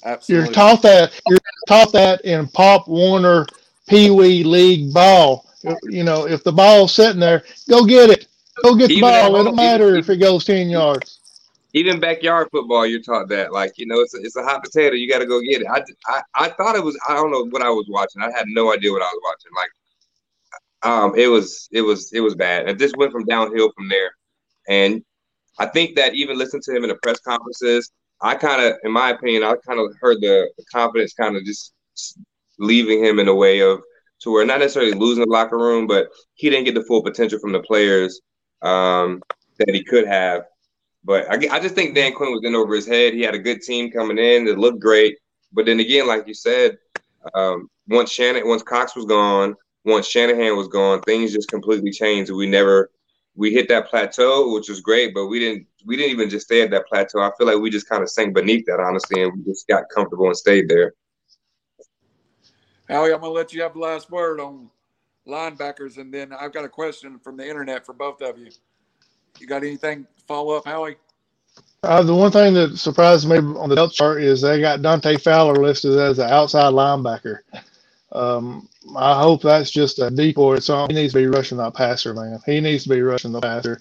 Absolutely. You're taught that you're taught that in Pop Warner Pee Wee League ball. You know, if the ball's sitting there, go get it. Go get the even ball. It don't matter even, if it goes ten yards even backyard football, you're taught that. Like, you know, it's a, it's a hot potato. You got to go get it. I, I, I thought it was, I don't know what I was watching. I had no idea what I was watching. Like, um, it was, it was, it was bad. And this went from downhill from there. And I think that even listening to him in the press conferences, I kind of, in my opinion, I kind of heard the, the confidence kind of just leaving him in a way of to where not necessarily losing the locker room, but he didn't get the full potential from the players um, that he could have. But I, I just think Dan Quinn was in over his head. He had a good team coming in that looked great. But then again, like you said, um, once Shannon, once Cox was gone, once Shanahan was gone, things just completely changed. We never we hit that plateau, which was great, but we didn't we didn't even just stay at that plateau. I feel like we just kind of sank beneath that, honestly, and we just got comfortable and stayed there. Howie, I'm gonna let you have the last word on linebackers, and then I've got a question from the internet for both of you. You got anything to follow up, Howie? Uh, the one thing that surprised me on the depth chart is they got Dante Fowler listed as an outside linebacker. Um, I hope that's just a decoy. So he needs to be rushing that passer, man. He needs to be rushing the passer.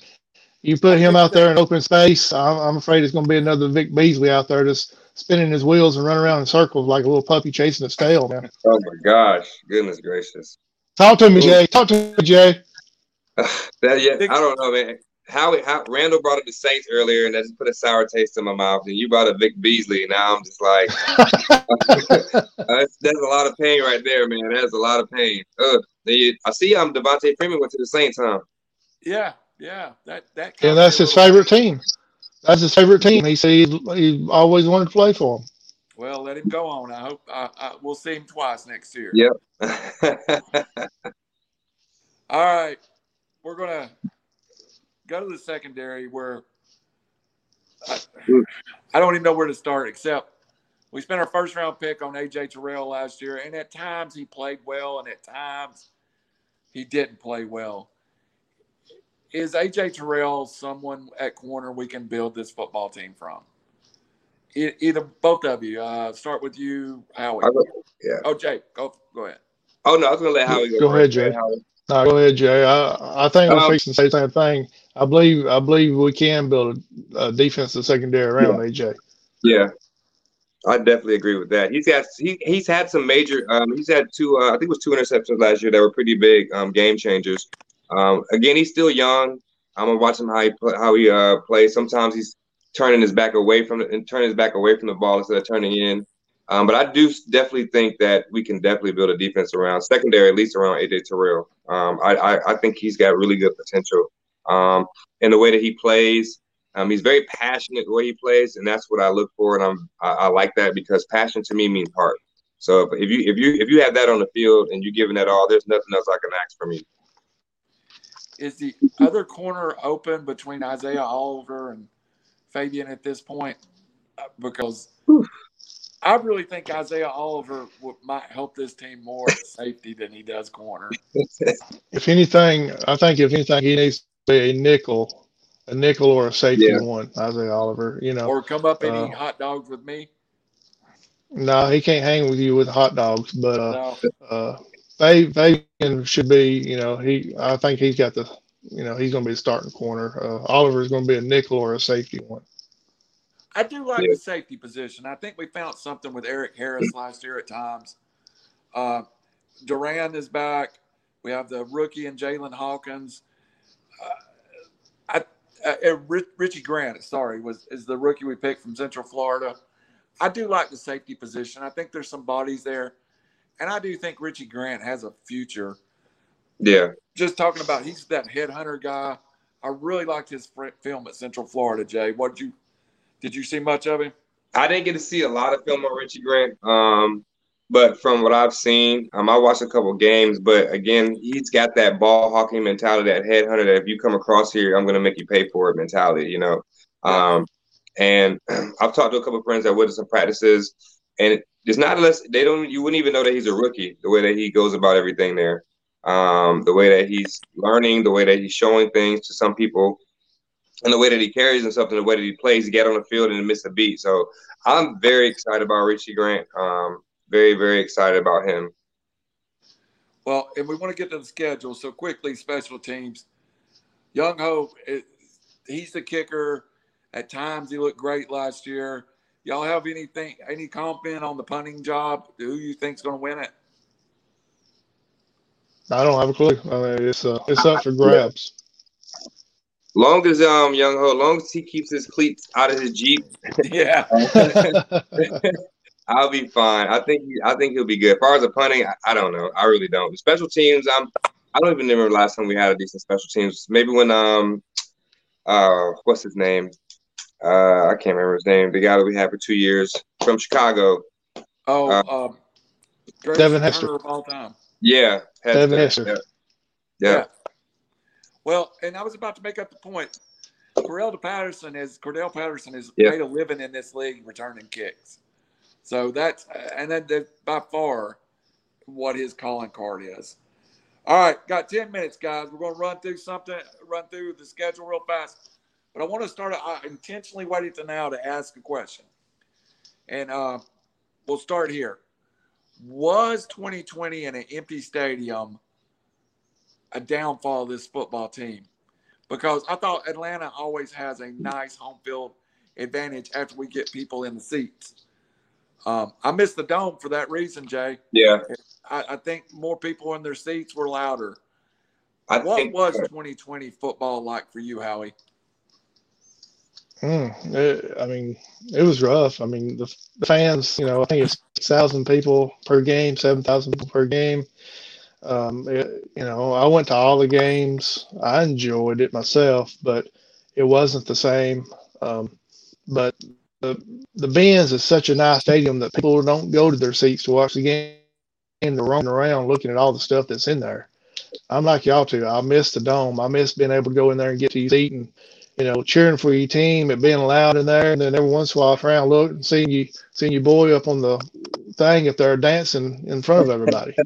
You put him out there in open space, I'm, I'm afraid it's going to be another Vic Beasley out there just spinning his wheels and running around in circles like a little puppy chasing its tail, man. Oh my gosh, goodness gracious! Talk to me, Jay. Talk to me, Jay. that, yeah, I don't know, man. How, how Randall brought up the Saints earlier, and that just put a sour taste in my mouth. And you brought up Vic Beasley, and now I'm just like, that's, that's, a lot of pain right there, man. That's a lot of pain. Ugh. I see. I'm um, Devonta Freeman went to the Saints, huh? Yeah, yeah. That that. Yeah, that's his favorite team. That's his favorite team. He said he, he always wanted to play for him. Well, let him go on. I hope uh, uh, we'll see him twice next year. Yep. All right, we're gonna go to the secondary where I, I don't even know where to start except we spent our first round pick on AJ Terrell last year, and at times he played well, and at times he didn't play well. Is AJ Terrell someone at corner we can build this football team from? either both of you. Uh, start with you, Howie. yeah. Oh, Jay, go go ahead. Oh no, I was gonna let Howie go. Go ahead, Jay. No, go ahead, Jay. I, I think we're um, fixing to say the same thing. I believe I believe we can build a, a defensive secondary around yeah. AJ. Yeah, I definitely agree with that. He's got he, he's had some major. Um, he's had two. Uh, I think it was two interceptions last year that were pretty big um, game changers. Um, again, he's still young. I'm gonna watch him how he how he uh, plays. Sometimes he's turning his back away from it and turning his back away from the ball instead of turning in. Um, but I do definitely think that we can definitely build a defense around secondary, at least around AJ Terrell. Um, I, I, I think he's got really good potential. Um, in the way that he plays, um, he's very passionate the way he plays, and that's what I look for. And I'm I, I like that because passion to me means heart. So if, if, you if you if you have that on the field and you're giving that all, there's nothing else I can ask from you. Is the other corner open between Isaiah Oliver and Fabian at this point? Uh, because I really think Isaiah Oliver would, might help this team more at safety than he does corner. If anything, I think if anything, he needs to be a nickel a nickel or a safety yeah. one, Isaiah Oliver. You know, or come up and uh, eat hot dogs with me. No, he can't hang with you with hot dogs. But uh, no. uh, Fabian should be. You know, he. I think he's got the. You know, he's going to be the starting corner. Uh, Oliver is going to be a nickel or a safety one. I do like yeah. the safety position. I think we found something with Erik Harris last year at times. Uh, Duron is back. We have the rookie and Jaylinn Hawkins. Uh, I uh, uh Richie Grant, sorry, was is the rookie we picked from Central Florida. I do like the safety position. I think there's some bodies there, and I do think Richie Grant has a future. Yeah. Just talking about he's that headhunter guy. I really liked his film at Central Florida. Jay, what did you did you see much of him? I didn't get to see a lot of film on Richie Grant. Um, but from what I've seen, um, I watched a couple games. But again, he's got that ball hawking mentality, that headhunter. That if you come across here, I'm going to make you pay for it mentality. You know. Um, and I've talked to a couple friends that went to some practices, and it's not unless they don't. You wouldn't even know that he's a rookie. The way that he goes about everything there, um, the way that he's learning, the way that he's showing things to some people, and the way that he carries himself, and the way that he plays, he get on the field and miss a beat. So I'm very excited about Richie Grant. Um, very, very excited about him. Well, and we want to get to the schedule. So quickly, special teams. Younghoe, it, he's the kicker. At times, he looked great last year. Y'all have anything, any comment on the punting job? Who you think's going to win it? I don't have a clue. I mean, it's uh, it's up for grabs. Long as um Younghoe, long as he keeps his cleats out of his jeep, yeah, I'll be fine. I think I think he'll be good. As far as the punting, I, I don't know. I really don't. The special teams, I'm I don't even remember last time we had a decent special teams. Maybe when um uh what's his name? Uh I can't remember his name. The guy that we had for two years from Chicago. Oh, uh, um, Devin Hester of all time. Yeah, Hester. Devin Hester. Yeah. yeah. yeah. Well, and I was about to make up the point. Cordarrelle Patterson is Cordarrelle Patterson has yeah. made a living in this league returning kicks. So that's and then by far what his calling card is. All right, got 10 minutes, guys. We're going to run through something, run through the schedule real fast. But I want to start. I intentionally waited to now to ask a question, and uh, we'll start here. Was 2020 in an empty stadium a downfall of this football team? Because I thought Atlanta always has a nice home field advantage after we get people in the seats. Um, I missed the dome for that reason, Jay. Yeah. I, I think more people in their seats were louder. I what was 2020 football like for you, Howie? Mm, it, I mean, it was rough. I mean, the, the fans, you know, I think it's 6,000 people per game, 7,000 people per game. Um, it, you know, I went to all the games. I enjoyed it myself, but it wasn't the same. Um, but the the Benz is such a nice stadium that people don't go to their seats to watch the game. And They're roaming around looking at all the stuff that's in there. I'm like y'all too. I miss the dome. I miss being able to go in there and get to your seat and you know cheering for your team and being loud in there. And then every once in a while, around look and seeing you seeing your boy up on the thing if they're dancing in front of everybody.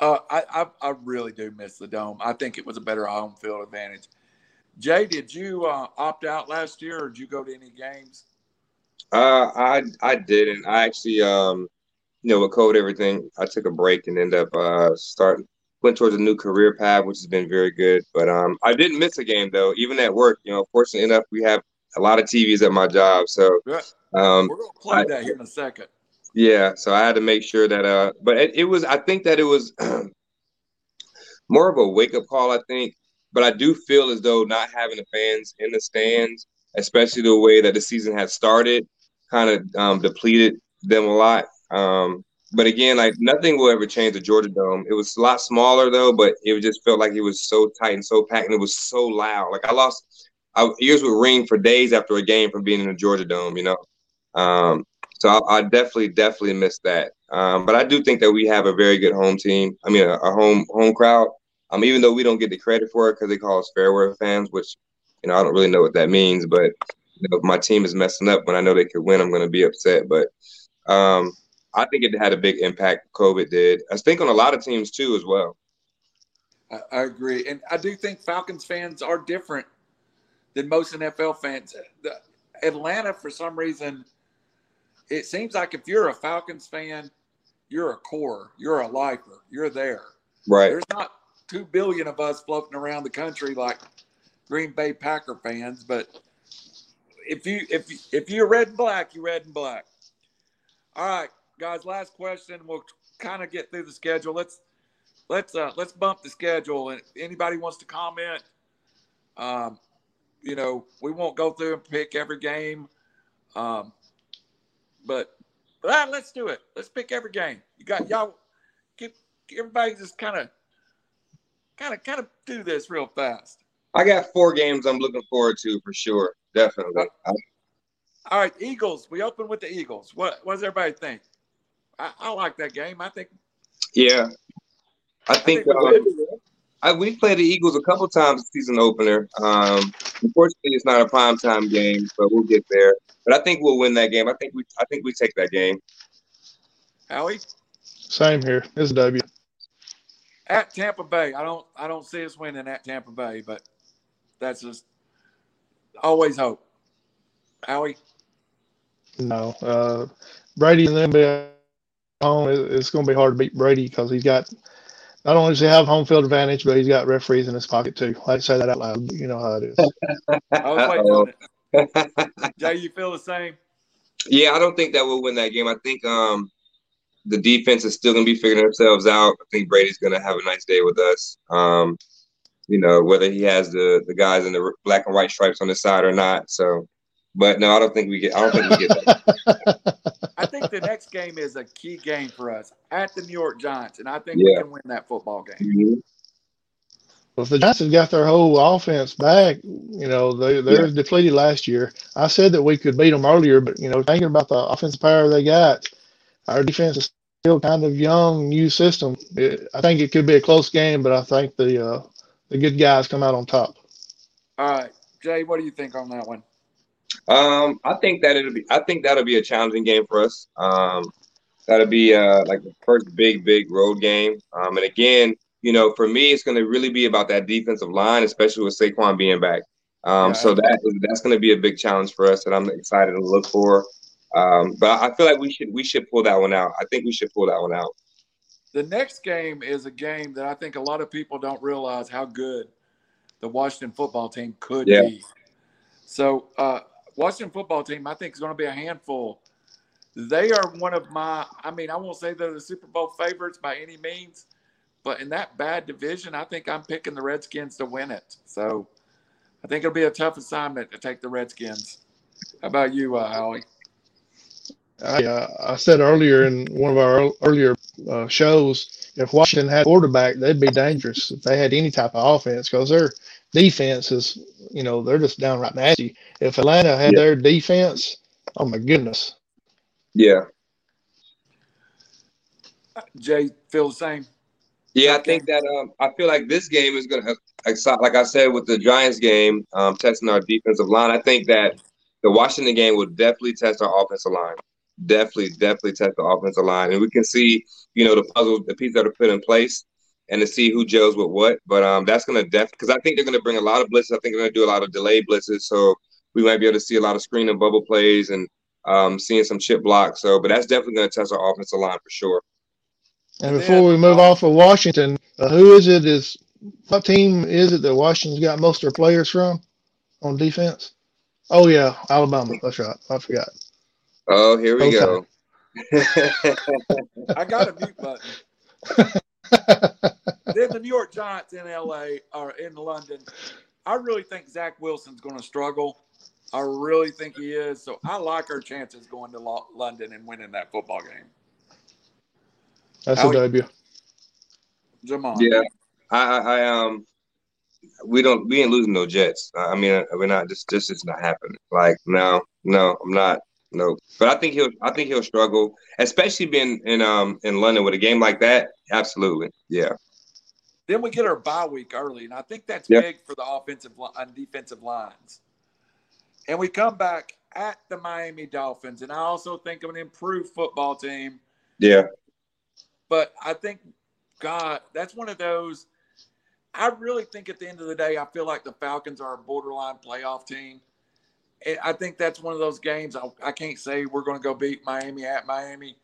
Uh, I, I, I really do miss the dome. I think it was a better home field advantage. Jay, did you uh, opt out last year, or did you go to any games? Uh, I I didn't. I actually, um, you know, with COVID, everything, I took a break and ended up uh, starting went towards a new career path, which has been very good. But um, I didn't miss a game though, even at work. You know, fortunately enough, we have a lot of TVs at my job, so um, we're gonna play I, that here in a second. Yeah, so I had to make sure that. Uh, but it, it was. I think that it was more of a wake up call. I think, but I do feel as though not having the fans in the stands, especially the way that the season had started, kind of um, depleted them a lot. Um, but again, like nothing will ever change the Georgia Dome. It was a lot smaller though, but it just felt like it was so tight and so packed, and it was so loud. Like I lost, I, ears would ring for days after a game from being in the Georgia Dome. You know, um, so I, I, definitely, definitely missed that. Um, but I do think that we have a very good home team. I mean, a, a home home crowd. Um, even though we don't get the credit for it because they call us fair fans, which you know I don't really know what that means. But you know, if my team is messing up when I know they could win, I'm going to be upset. But um, I think it had a big impact. COVID did. I think on a lot of teams too, as well. I, I agree, and I do think Falcons fans are different than most NFL fans. The, Atlanta, for some reason, it seems like if you're a Falcons fan, you're a core, you're a lifer, you're there. Right. There's not two billion of us floating around the country like Green Bay Packer fans, but if you if if you're red and black, you're red and black. All right, guys, last question. We'll kind of get through the schedule. Let's let's uh, let's bump the schedule. And anybody wants to comment, um, you know, we won't go through and pick every game, um, but uh, let's do it. Let's pick every game. You got y'all. Keep everybody just kind of, kind of, kind of do this real fast. I got four games I'm looking forward to for sure. Definitely. All right, Eagles. We open with the Eagles. What, what does everybody think? I, I like that game. I think. Yeah, I think. I think uh, I, we played the Eagles a couple times season opener. Um, unfortunately, it's not a prime time game, but we'll get there. But I think we'll win that game. I think we. I think we take that game. Howie. Same here. It's a W. At Tampa Bay, I don't. I don't see us winning at Tampa Bay, but that's just always hope. Howie. No, uh, Brady and them home, it's going to be hard to beat Brady because he's got not only does he have home field advantage, but he's got referees in his pocket too. I say that out loud. You know how it is. I was waiting Jay, you feel the same? Yeah, I don't think that we'll win that game. I think um, the defense is still going to be figuring themselves out. I think Brady's going to have a nice day with us. Um, you know, whether he has the the guys in the black and white stripes on the side or not. So but no, I don't think we get. I don't think we get that. Think the next game is a key game for us at the New York Giants, and I think yeah. we can win that football game. Mm-hmm. Well, if the Giants have got their whole offense back, you know they they're yeah. depleted last year. I said that we could beat them earlier, but you know thinking about the offensive power they got, our defense is still kind of young, new system. It, I think it could be a close game, but I think the uh, the good guys come out on top. All right, Jay, what do you think on that one? Um, I think that it'll be. I think that'll be a challenging game for us. Um, that'll be uh, like the first big, big road game. Um, and again, you know, for me, it's going to really be about that defensive line, especially with Saquon being back. Um, yeah, so that that's going to be a big challenge for us, that I'm excited to look for. Um, but I feel like we should we should pull that one out. I think we should pull that one out. The next game is a game that I think a lot of people don't realize how good the Washington football team could yeah. be. So uh, Washington football team, I think, is going to be a handful. They are one of my, I mean, I won't say they're the Super Bowl favorites by any means, but in that bad division, I think I'm picking the Redskins to win it. So I think it'll be a tough assignment to take the Redskins. How about you, uh, Howie? I, uh, I said earlier in one of our earlier uh, shows, if Washington had quarterback, they'd be dangerous if they had any type of offense because they're defense is, you know, they're just downright nasty. If Atlanta had yeah. their defense, oh my goodness. Yeah. Jay, feel the same. Yeah, I think that um, I feel like this game is going to excite. Like I said with the Giants game, um, testing our defensive line. I think that the Washington game will definitely test our offensive line. Definitely, definitely test the offensive line, and we can see, you know, the puzzle, the pieces that are put in place and to see who gels with what. But um, that's gonna def because I think they're gonna bring a lot of blitzes. I think they're gonna do a lot of delayed blitzes, so we might be able to see a lot of screen and bubble plays and um, seeing some chip blocks. So, but that's definitely gonna test our offensive line for sure. And before we move off of Washington, uh, who is it? Is what team is it that Washington's got most of their players from on defense? Oh yeah, Alabama. That's right. I forgot. Oh, here we okay. go. I got a mute button. then the New York Giants in LA or in London. I really think Zach Wilson's going to struggle. I really think he is. So I like our chances going to London and winning that football game. That's How a debut. Jamal. Yeah, I, I, um, we don't, we ain't losing no Jets. I mean, we're not. This, this is not happening. Like, no, no, I'm not. No, but I think he'll. I think he'll struggle, especially being in um in London with a game like that. Absolutely, yeah. Then we get our bye week early, and I think that's yep. big for the offensive and defensive lines. And we come back at the Miami Dolphins, and I also think of an improved football team. Yeah. But I think, God, that's one of those. I really think at the end of the day, I feel like the Falcons are a borderline playoff team. And I think that's one of those games. I, I can't say we're going to go beat Miami at Miami,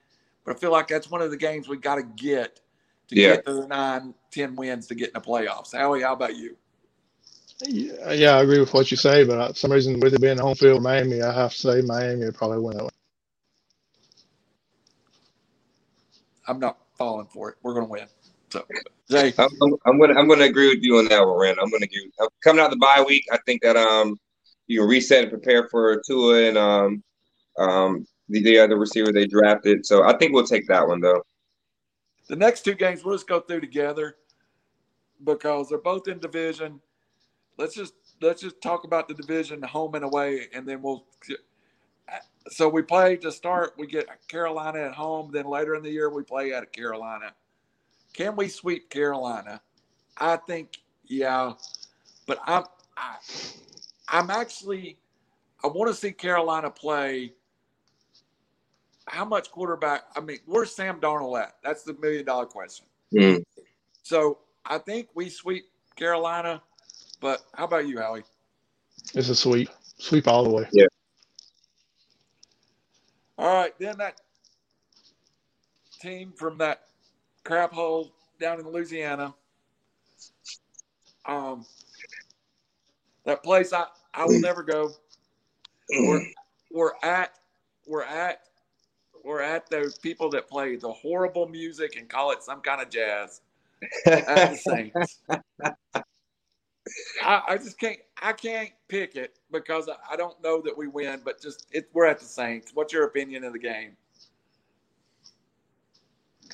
but I feel like that's one of the games we got to get to yeah. get to the nine, ten wins to get in the playoffs. Howie, how about you? Yeah, yeah, I agree with what you say, but for some reason, with it being home field Miami, I have to say Miami would probably win that one. I'm not falling for it. We're going to win. So, Jay, I'm, I'm, going to I'm going to agree with you on that one, Rand. I'm going to give coming out the bye week. I think that um you can reset and prepare for Tua and um um the, the other receiver they drafted. So I think we'll take that one though. The next two games we'll just go through together because they're both in division. Let's just let's just talk about the division home and away, and then we'll. So we play to start. We get Carolina at home. Then later in the year we play at Carolina. Can we sweep Carolina? I think yeah, but I'm I, I'm actually I want to see Carolina play how much quarterback? I mean, where's Sam Darnold at? That's the million dollar question. Mm. So I think we sweep Carolina, but how about you, Howie? It's a sweep, sweep all the way. Yeah. All right, then that team from that crap hole down in Louisiana. Um, that place I, I will never go. We're, we're at we're at we're at those people that play the horrible music and call it some kind of jazz at the Saints. I, I, just can't. I can't pick it because I, I don't know that we win. But just it, we're at the Saints. What's your opinion of the game?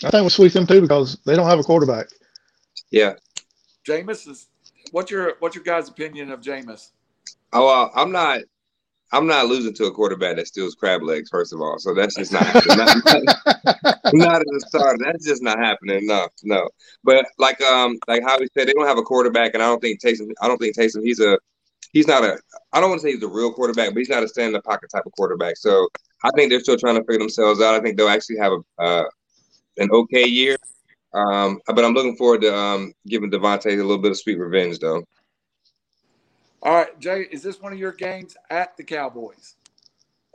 I think we'll sweep them too because they don't have a quarterback. Yeah. Jameis is. What's your What's your guys' opinion of Jameis? Oh, uh, I'm not. I'm not losing to a quarterback that steals crab legs, first of all. So that's just not not, not, at the start. That's just not happening. No, no. But like um like how we said, they don't have a quarterback, and I don't think Taysom. I don't think Taysom. He's a he's not a. I don't want to say he's a real quarterback, but he's not a stand in the pocket type of quarterback. So I think they're still trying to figure themselves out. I think they'll actually have a uh, an okay year. Um, but I'm looking forward to um, giving Devonta a little bit of sweet revenge, though. All right, Jay, is this one of your games at the Cowboys?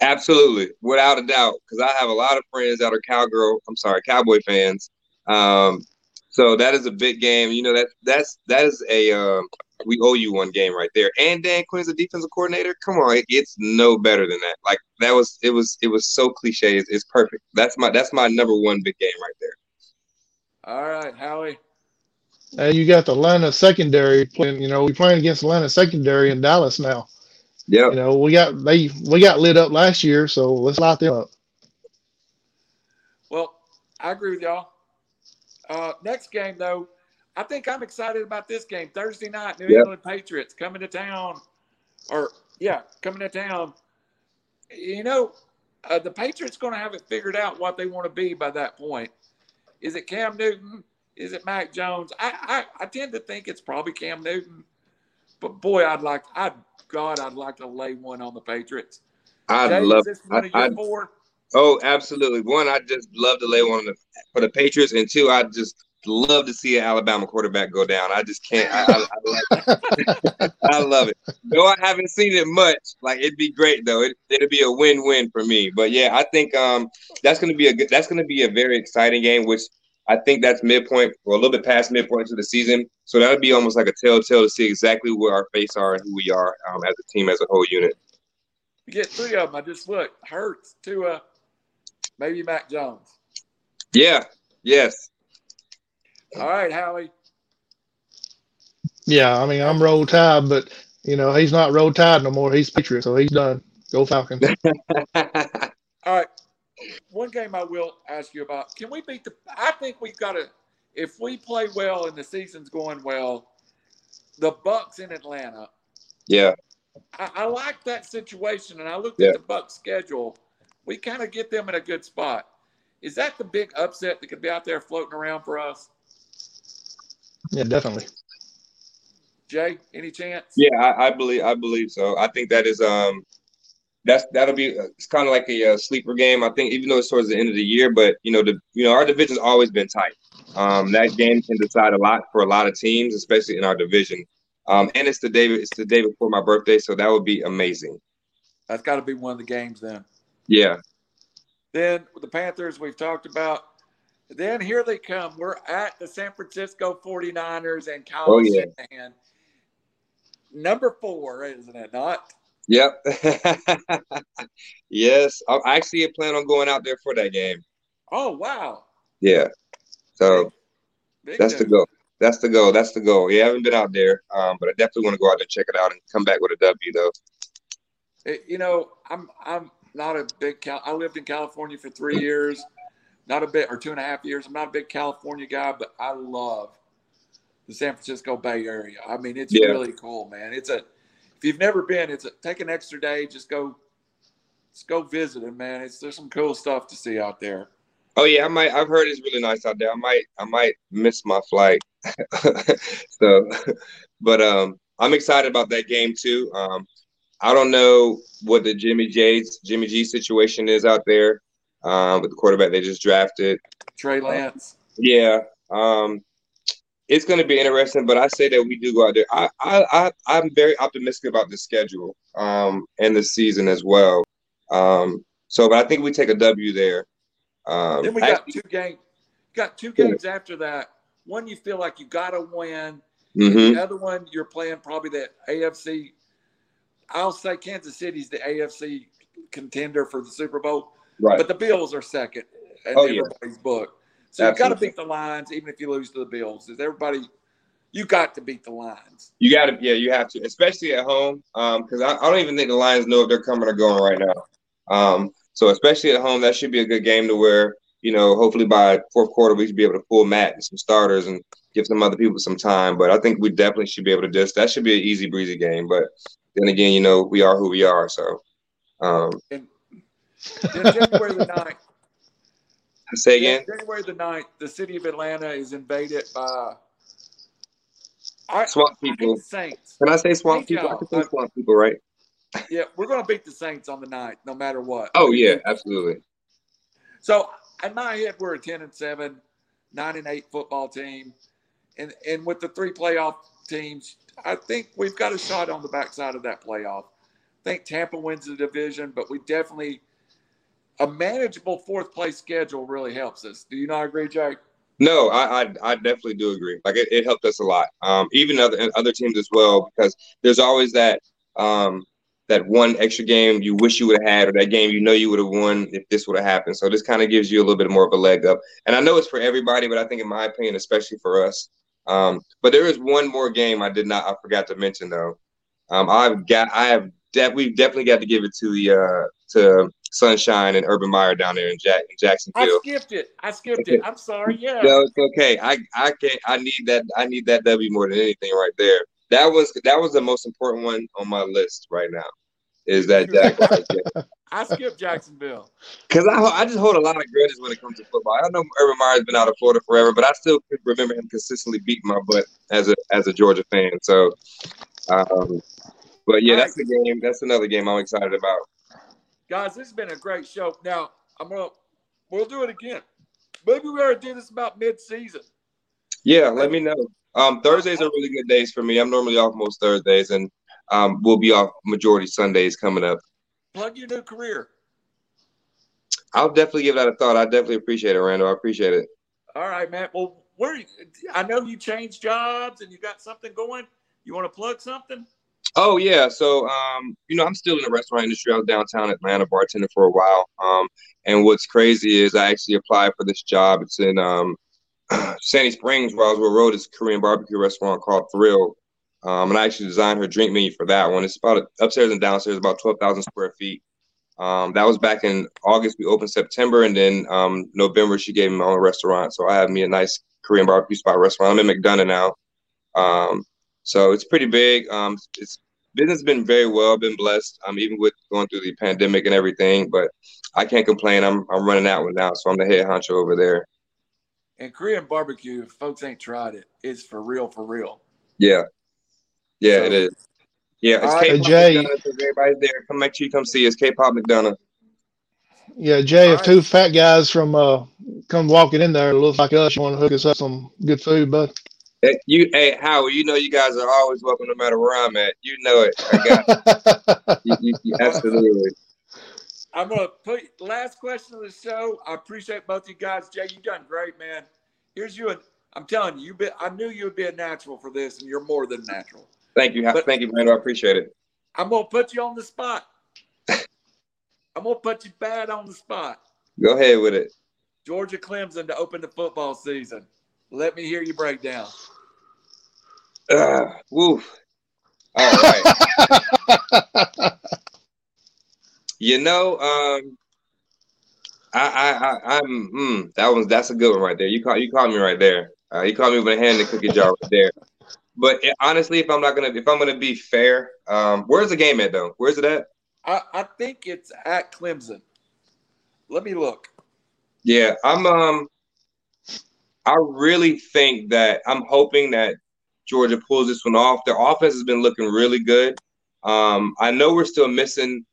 Absolutely, without a doubt, because I have a lot of friends that are cowgirl. I'm sorry, Cowboy fans. Um, so that is a big game. You know that that's that is a uh, we owe you one game right there. And Dan Quinn's the defensive coordinator. Come on, it's no better than that. Like that was it was it was so cliche. It's, it's perfect. That's my that's my number one big game right there. All right, Howie. Uh, you got the Atlanta secondary playing. You know, we're playing against Atlanta secondary in Dallas now. Yeah. You know, we got they we got lit up last year, so let's light them up. Well, I agree with y'all. Uh, next game though, I think I'm excited about this game. Thursday night, New yep. England Patriots coming to town, or yeah, coming to town. You know, uh, the Patriots going to have it figured out what they want to be by that point. Is it Cam Newton? Is it Mac Jones? I, I, I tend to think it's probably Cam Newton, but boy, I'd like, I God, I'd like to lay one on the Patriots. I'd Jay, love. Is one of your four? Oh, absolutely. One, I just love to lay one the, for the Patriots, and two, I just love to see an Alabama quarterback go down. I just can't. I, I, I, love, it. I love it. Though I haven't seen it much, like it'd be great though. It, it'd be a win-win for me. But yeah, I think um that's gonna be a good. That's gonna be a very exciting game, which I think that's midpoint or a little bit past midpoint to the season. So that would be almost like a telltale to see exactly where our face are and who we are um, as a team, as a whole unit. You get three of them. I just look Hurts, Tua, maybe Mac Jones. Yeah. Yes. All right, Howie. Yeah, I mean I'm roll tide, but you know he's not roll tide no more. He's Patriot, so he's done. Go Falcons. All right. One game I will ask you about. Can we beat the? I think we've got to. If we play well and the season's going well, the Bucks in Atlanta. Yeah. I, I like that situation, and I looked yeah. at the Bucks schedule. We kind of get them in a good spot. Is that the big upset that could be out there floating around for us? Yeah, definitely. Jay, any chance? Yeah, I, I believe I believe so. I think that is um that's that'll be it's kind of like a, a, uh, sleeper game. I think even though it's towards the end of the year, but you know the you know our division's always been tight. Um, that game can decide a lot for a lot of teams, especially in our division. Um, and it's the day it's the day before my birthday, so that would be amazing. That's got to be one of the games then. Yeah. Then the Panthers we've talked about. Then here they come. We're at the San Francisco 49ers and Kyle oh, yeah. Shanahan. Number four, isn't it not? Yep. yes. I actually plan on going out there for that game. Oh wow. Yeah. So Big that's the goal. That's the goal. That's the goal. Yeah, I haven't been out there, um, but I definitely want to go out there and check it out and come back with a W though. you know, I'm I'm not a big Cal. I lived in California for three years, not a bit or two and a half years. I'm not a big California guy, but I love the San Francisco Bay Area. I mean, it's yeah. really cool, man. It's a if you've never been, it's a, take an extra day, just go, just go visit it, man. It's there's some cool stuff to see out there. Oh yeah, I might. I've heard it's really nice out there. I might. I might miss my flight. so, but um, I'm excited about that game too. Um, I don't know what the Jimmy J's Jimmy G situation is out there um, with the quarterback they just drafted. Trey Lance. Yeah. Um, it's going to be interesting, but I say that we do go out there. I, I, I am very optimistic about the schedule um, and the season as well. Um, so, but I think we take a W there. Um, then we got actually, two games. Got two games yeah. after that. One you feel like you got to win. Mm-hmm. The other one you're playing probably the AFC I'll say Kansas City's the AFC contender for the Super Bowl, right. but the Bills are second in oh, everybody's yeah. book. So you've got to beat the Lions, even if you lose to the Bills. Is everybody? You got to beat the Lions. You got to, yeah, you have to, especially at home, because um, I, I, don't even think the Lions know if they're coming or going right now. Um, so especially at home, that should be a good game to where you know, hopefully by fourth quarter we should be able to pull Matt and some starters and give some other people some time. But I think we definitely should be able to just that should be an easy breezy game. But then again, you know, we are who we are. So, um, and, January the 9th. Say again. January the 9th, the city of Atlanta is invaded by I, swamp people. Saints. Can I say swamp people? I can say swamp people, right? Yeah, we're going to beat the Saints on the night, no matter what. Oh yeah, absolutely. So in my head, we're a ten and seven, nine and eight football team, and and with the three playoff teams, I think we've got a shot on the backside of that playoff. I think Tampa wins the division, but we definitely a manageable fourth place schedule really helps us. Do you not agree, Jake? No, I, I, I definitely do agree. Like it, it helped us a lot. Um, even other other teams as well, because there's always that um, that one extra game you wish you would have had, or that game you know you would have won if this would have happened. So this kind of gives you a little bit more of a leg up. And I know it's for everybody, but I think in my opinion, especially for us, um, but there is one more game I did not I forgot to mention though. Um, I've got I have de- we've definitely got to give it to the uh, to Sunshine and Urban Meyer down there in, Jack- in Jacksonville. I skipped it. I skipped it. I'm sorry. Yeah. No, it's okay. I I can't. I need that. I need that W more than anything right there. That was that was the most important one on my list right now. Is that Jack? I skipped Jacksonville because I I just hold a lot of grudges when it comes to football. I don't know Urban Meyer's been out of Florida forever, but I still remember him consistently beating my butt as a as a Georgia fan. So, um, but yeah, that's the game. That's another game I'm excited about. Guys, this has been a great show. Now I'm gonna we'll do it again. Maybe we ought to do this about mid season. Yeah, let me know. Um, Thursdays are really good days for me. I'm normally off most Thursdays, and um, we'll be off majority Sundays coming up. Plug your new career. I'll definitely give that a thought. I definitely appreciate it, Randall. I appreciate it. All right, man. Well, where I know you changed jobs and you got something going. You want to plug something? Oh yeah, so um, you know, I'm still in the restaurant industry. I was downtown Atlanta bartending for a while. Um, and what's crazy is I actually applied for this job. It's in um, Sandy Springs, Roswell Road. It's a Korean barbecue restaurant called Thrill. Um, and I actually designed her drink menu for that one. It's about upstairs and downstairs, about twelve thousand square feet. Um, that was back in August. We opened September, and then um, November she gave me my own restaurant. So I have me a nice Korean barbecue spot restaurant. I'm in McDonough now. Um, so it's pretty big. Um, it's business has been very well, been blessed. Um, even with going through the pandemic and everything, but I can't complain. I'm I'm running that one now, so I'm the head honcho over there. And Korean barbecue, if folks ain't tried it, it's for real, for real. Yeah, yeah, so, it is. Yeah, it's K-Pot Jay. everybody's there. Come make sure you come see us. K-Pot McDonough. Yeah, Jay, All if right. two fat guys from uh come walking in there, looks like us, you want to hook us up some good food, bud? Hey, you, hey, Howard, you know you guys are always welcome no matter where I'm at. You know it. I got you, you, you, absolutely. I'm gonna put last question of the show. I appreciate both you guys. Jay, you done great, man. Here's you. And I'm telling you, you be, I knew you would be a natural for this, and you're more than natural. Thank you. But Thank you, Brando. I appreciate it. I'm gonna put you on the spot. I'm gonna put you bad on the spot. Go ahead with it. Georgia Clemson to open the football season. Let me hear you break down. Uh, woof. All right. you know, um, I, I, I, I'm. Mm, that was that's a good one right there. You call you called me right there. Uh, you called me with a hand in the cookie jar right there. But it, honestly, if I'm not gonna, if I'm gonna be fair, um, where's the game at though? Where's it at? I, I think it's at Clemson. Let me look. Yeah, I'm. Um, I really think that I'm hoping that Georgia pulls this one off. Their offense has been looking really good. Um, I know we're still missing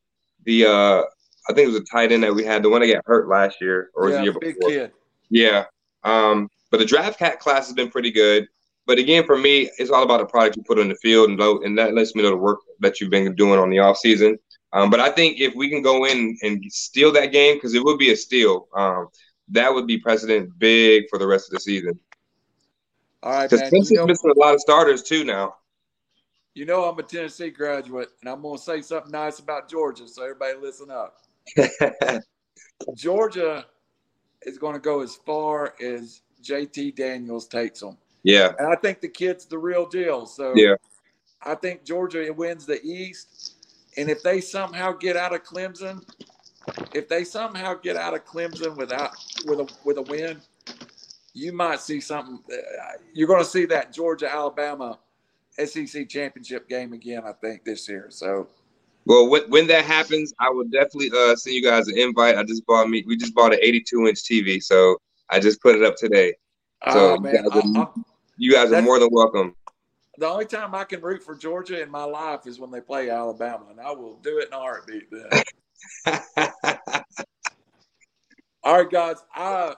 the. Uh, I think it was a tight end that we had, the one that got hurt last year or yeah, the year before. Kid. Yeah. Um, but the draft cat class has been pretty good. But again, for me, it's all about the product you put on the field, and, and that lets me know the work that you've been doing on the off season. Um, but I think if we can go in and steal that game, because it would be a steal, um, that would be precedent big for the rest of the season. All right, man. Tennessee's you know, missing a lot of starters too now. You know I'm a Tennessee graduate, and I'm going to say something nice about Georgia, so everybody listen up. Georgia is going to go as far as JT Daniels takes them. Yeah. And I think the kid's the real deal. So yeah. I think Georgia wins the East. And if they somehow get out of Clemson, if they somehow get out of Clemson without with a with a win, you might see something. You're going to see that Georgia Alabama SEC championship game again. I think this year. So. Well, when, when that happens, I will definitely uh, send you guys an invite. I just bought me. We just bought an 82 inch TV, so I just put it up today. So oh, man. you guys, are, you guys are more than welcome. The only time I can root for Georgia in my life is when they play Alabama, and I will do it in a heartbeat. Then. All right, guys. I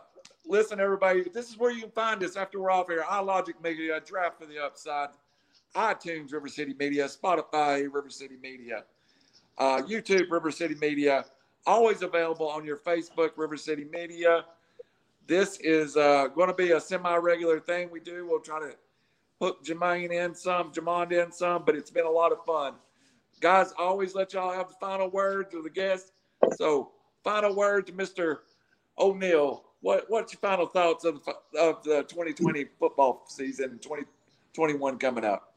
listen, everybody. This is where you can find us after we're off here. I iLogic Media, Draft for the Upside, iTunes, River City Media, Spotify, River City Media, uh, YouTube, River City Media. Always available on your Facebook, River City Media. This is uh, going to be a semi-regular thing we do. We'll try to hook Jermaine in some, Jamond in some, but it's been a lot of fun. Guys, always let y'all have the final word to the guests. So, final word to Mr. O'Neill. What what's your final thoughts of of the 2020 football season, 2021 coming up?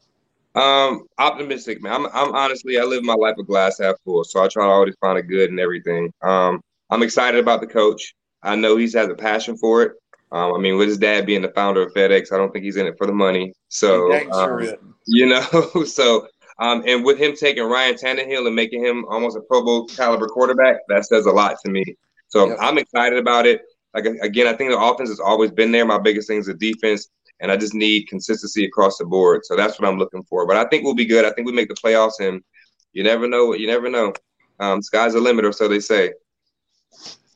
Um, optimistic, man. I'm I'm honestly I live my life a glass half full, so I try to always find a good in everything. Um, I'm excited about the coach. I know he's has a passion for it. Um, I mean, with his dad being the founder of FedEx, I don't think he's in it for the money. So, um, you know, so um, and with him taking Ryan Tannehill and making him almost a Pro Bowl caliber quarterback, that says a lot to me. So yep. I'm excited about it. Like again, I think the offense has always been there. My biggest thing is the defense, and I just need consistency across the board. So that's what I'm looking for. But I think we'll be good. I think we make the playoffs, and you never know. You never know. Um, sky's the limit, or so they say.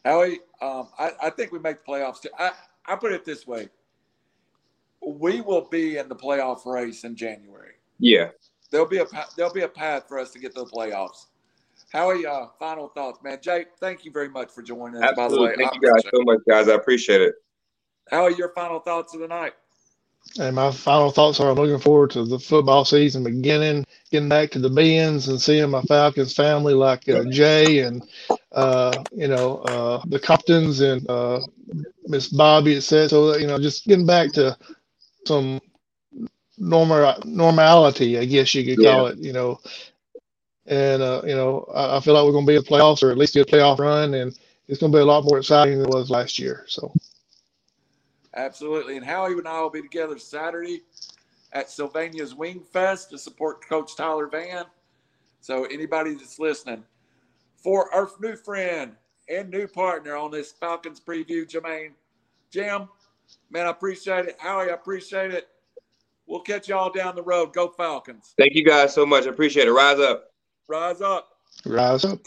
Howie, um, I, I think we make the playoffs too. I, I put it this way: we will be in the playoff race in January. Yeah, there'll be a there'll be a path for us to get to the playoffs. Howie, uh, final thoughts, man. Jay, thank you very much for joining us. Absolutely. By the way, thank I you guys so much, guys. I appreciate it. Howie, your final thoughts of the night? And my final thoughts are I'm looking forward to the football season beginning, getting back to the Benz and seeing my Falcons family like uh, Jay and uh, you know uh, the Comptons and uh, Miss Bobby. It said so. You know, just getting back to some normal normality, I guess you could call yeah. it. You know, and uh, you know I, I, feel like we're going to be in the playoffs or at least get a playoff run, and it's going to be a lot more exciting than it was last year. So. Absolutely. And Howie and I will be together Saturday at Sylvania's Wing Fest to support Coach Tyler Van. So anybody that's listening, for our new friend and new partner on this Falcons preview, Jermaine, Jim, man, I appreciate it. Howie, I appreciate it. We'll catch y'all down the road. Go Falcons. Thank you guys so much. I appreciate it. Rise up. Rise up. Rise up.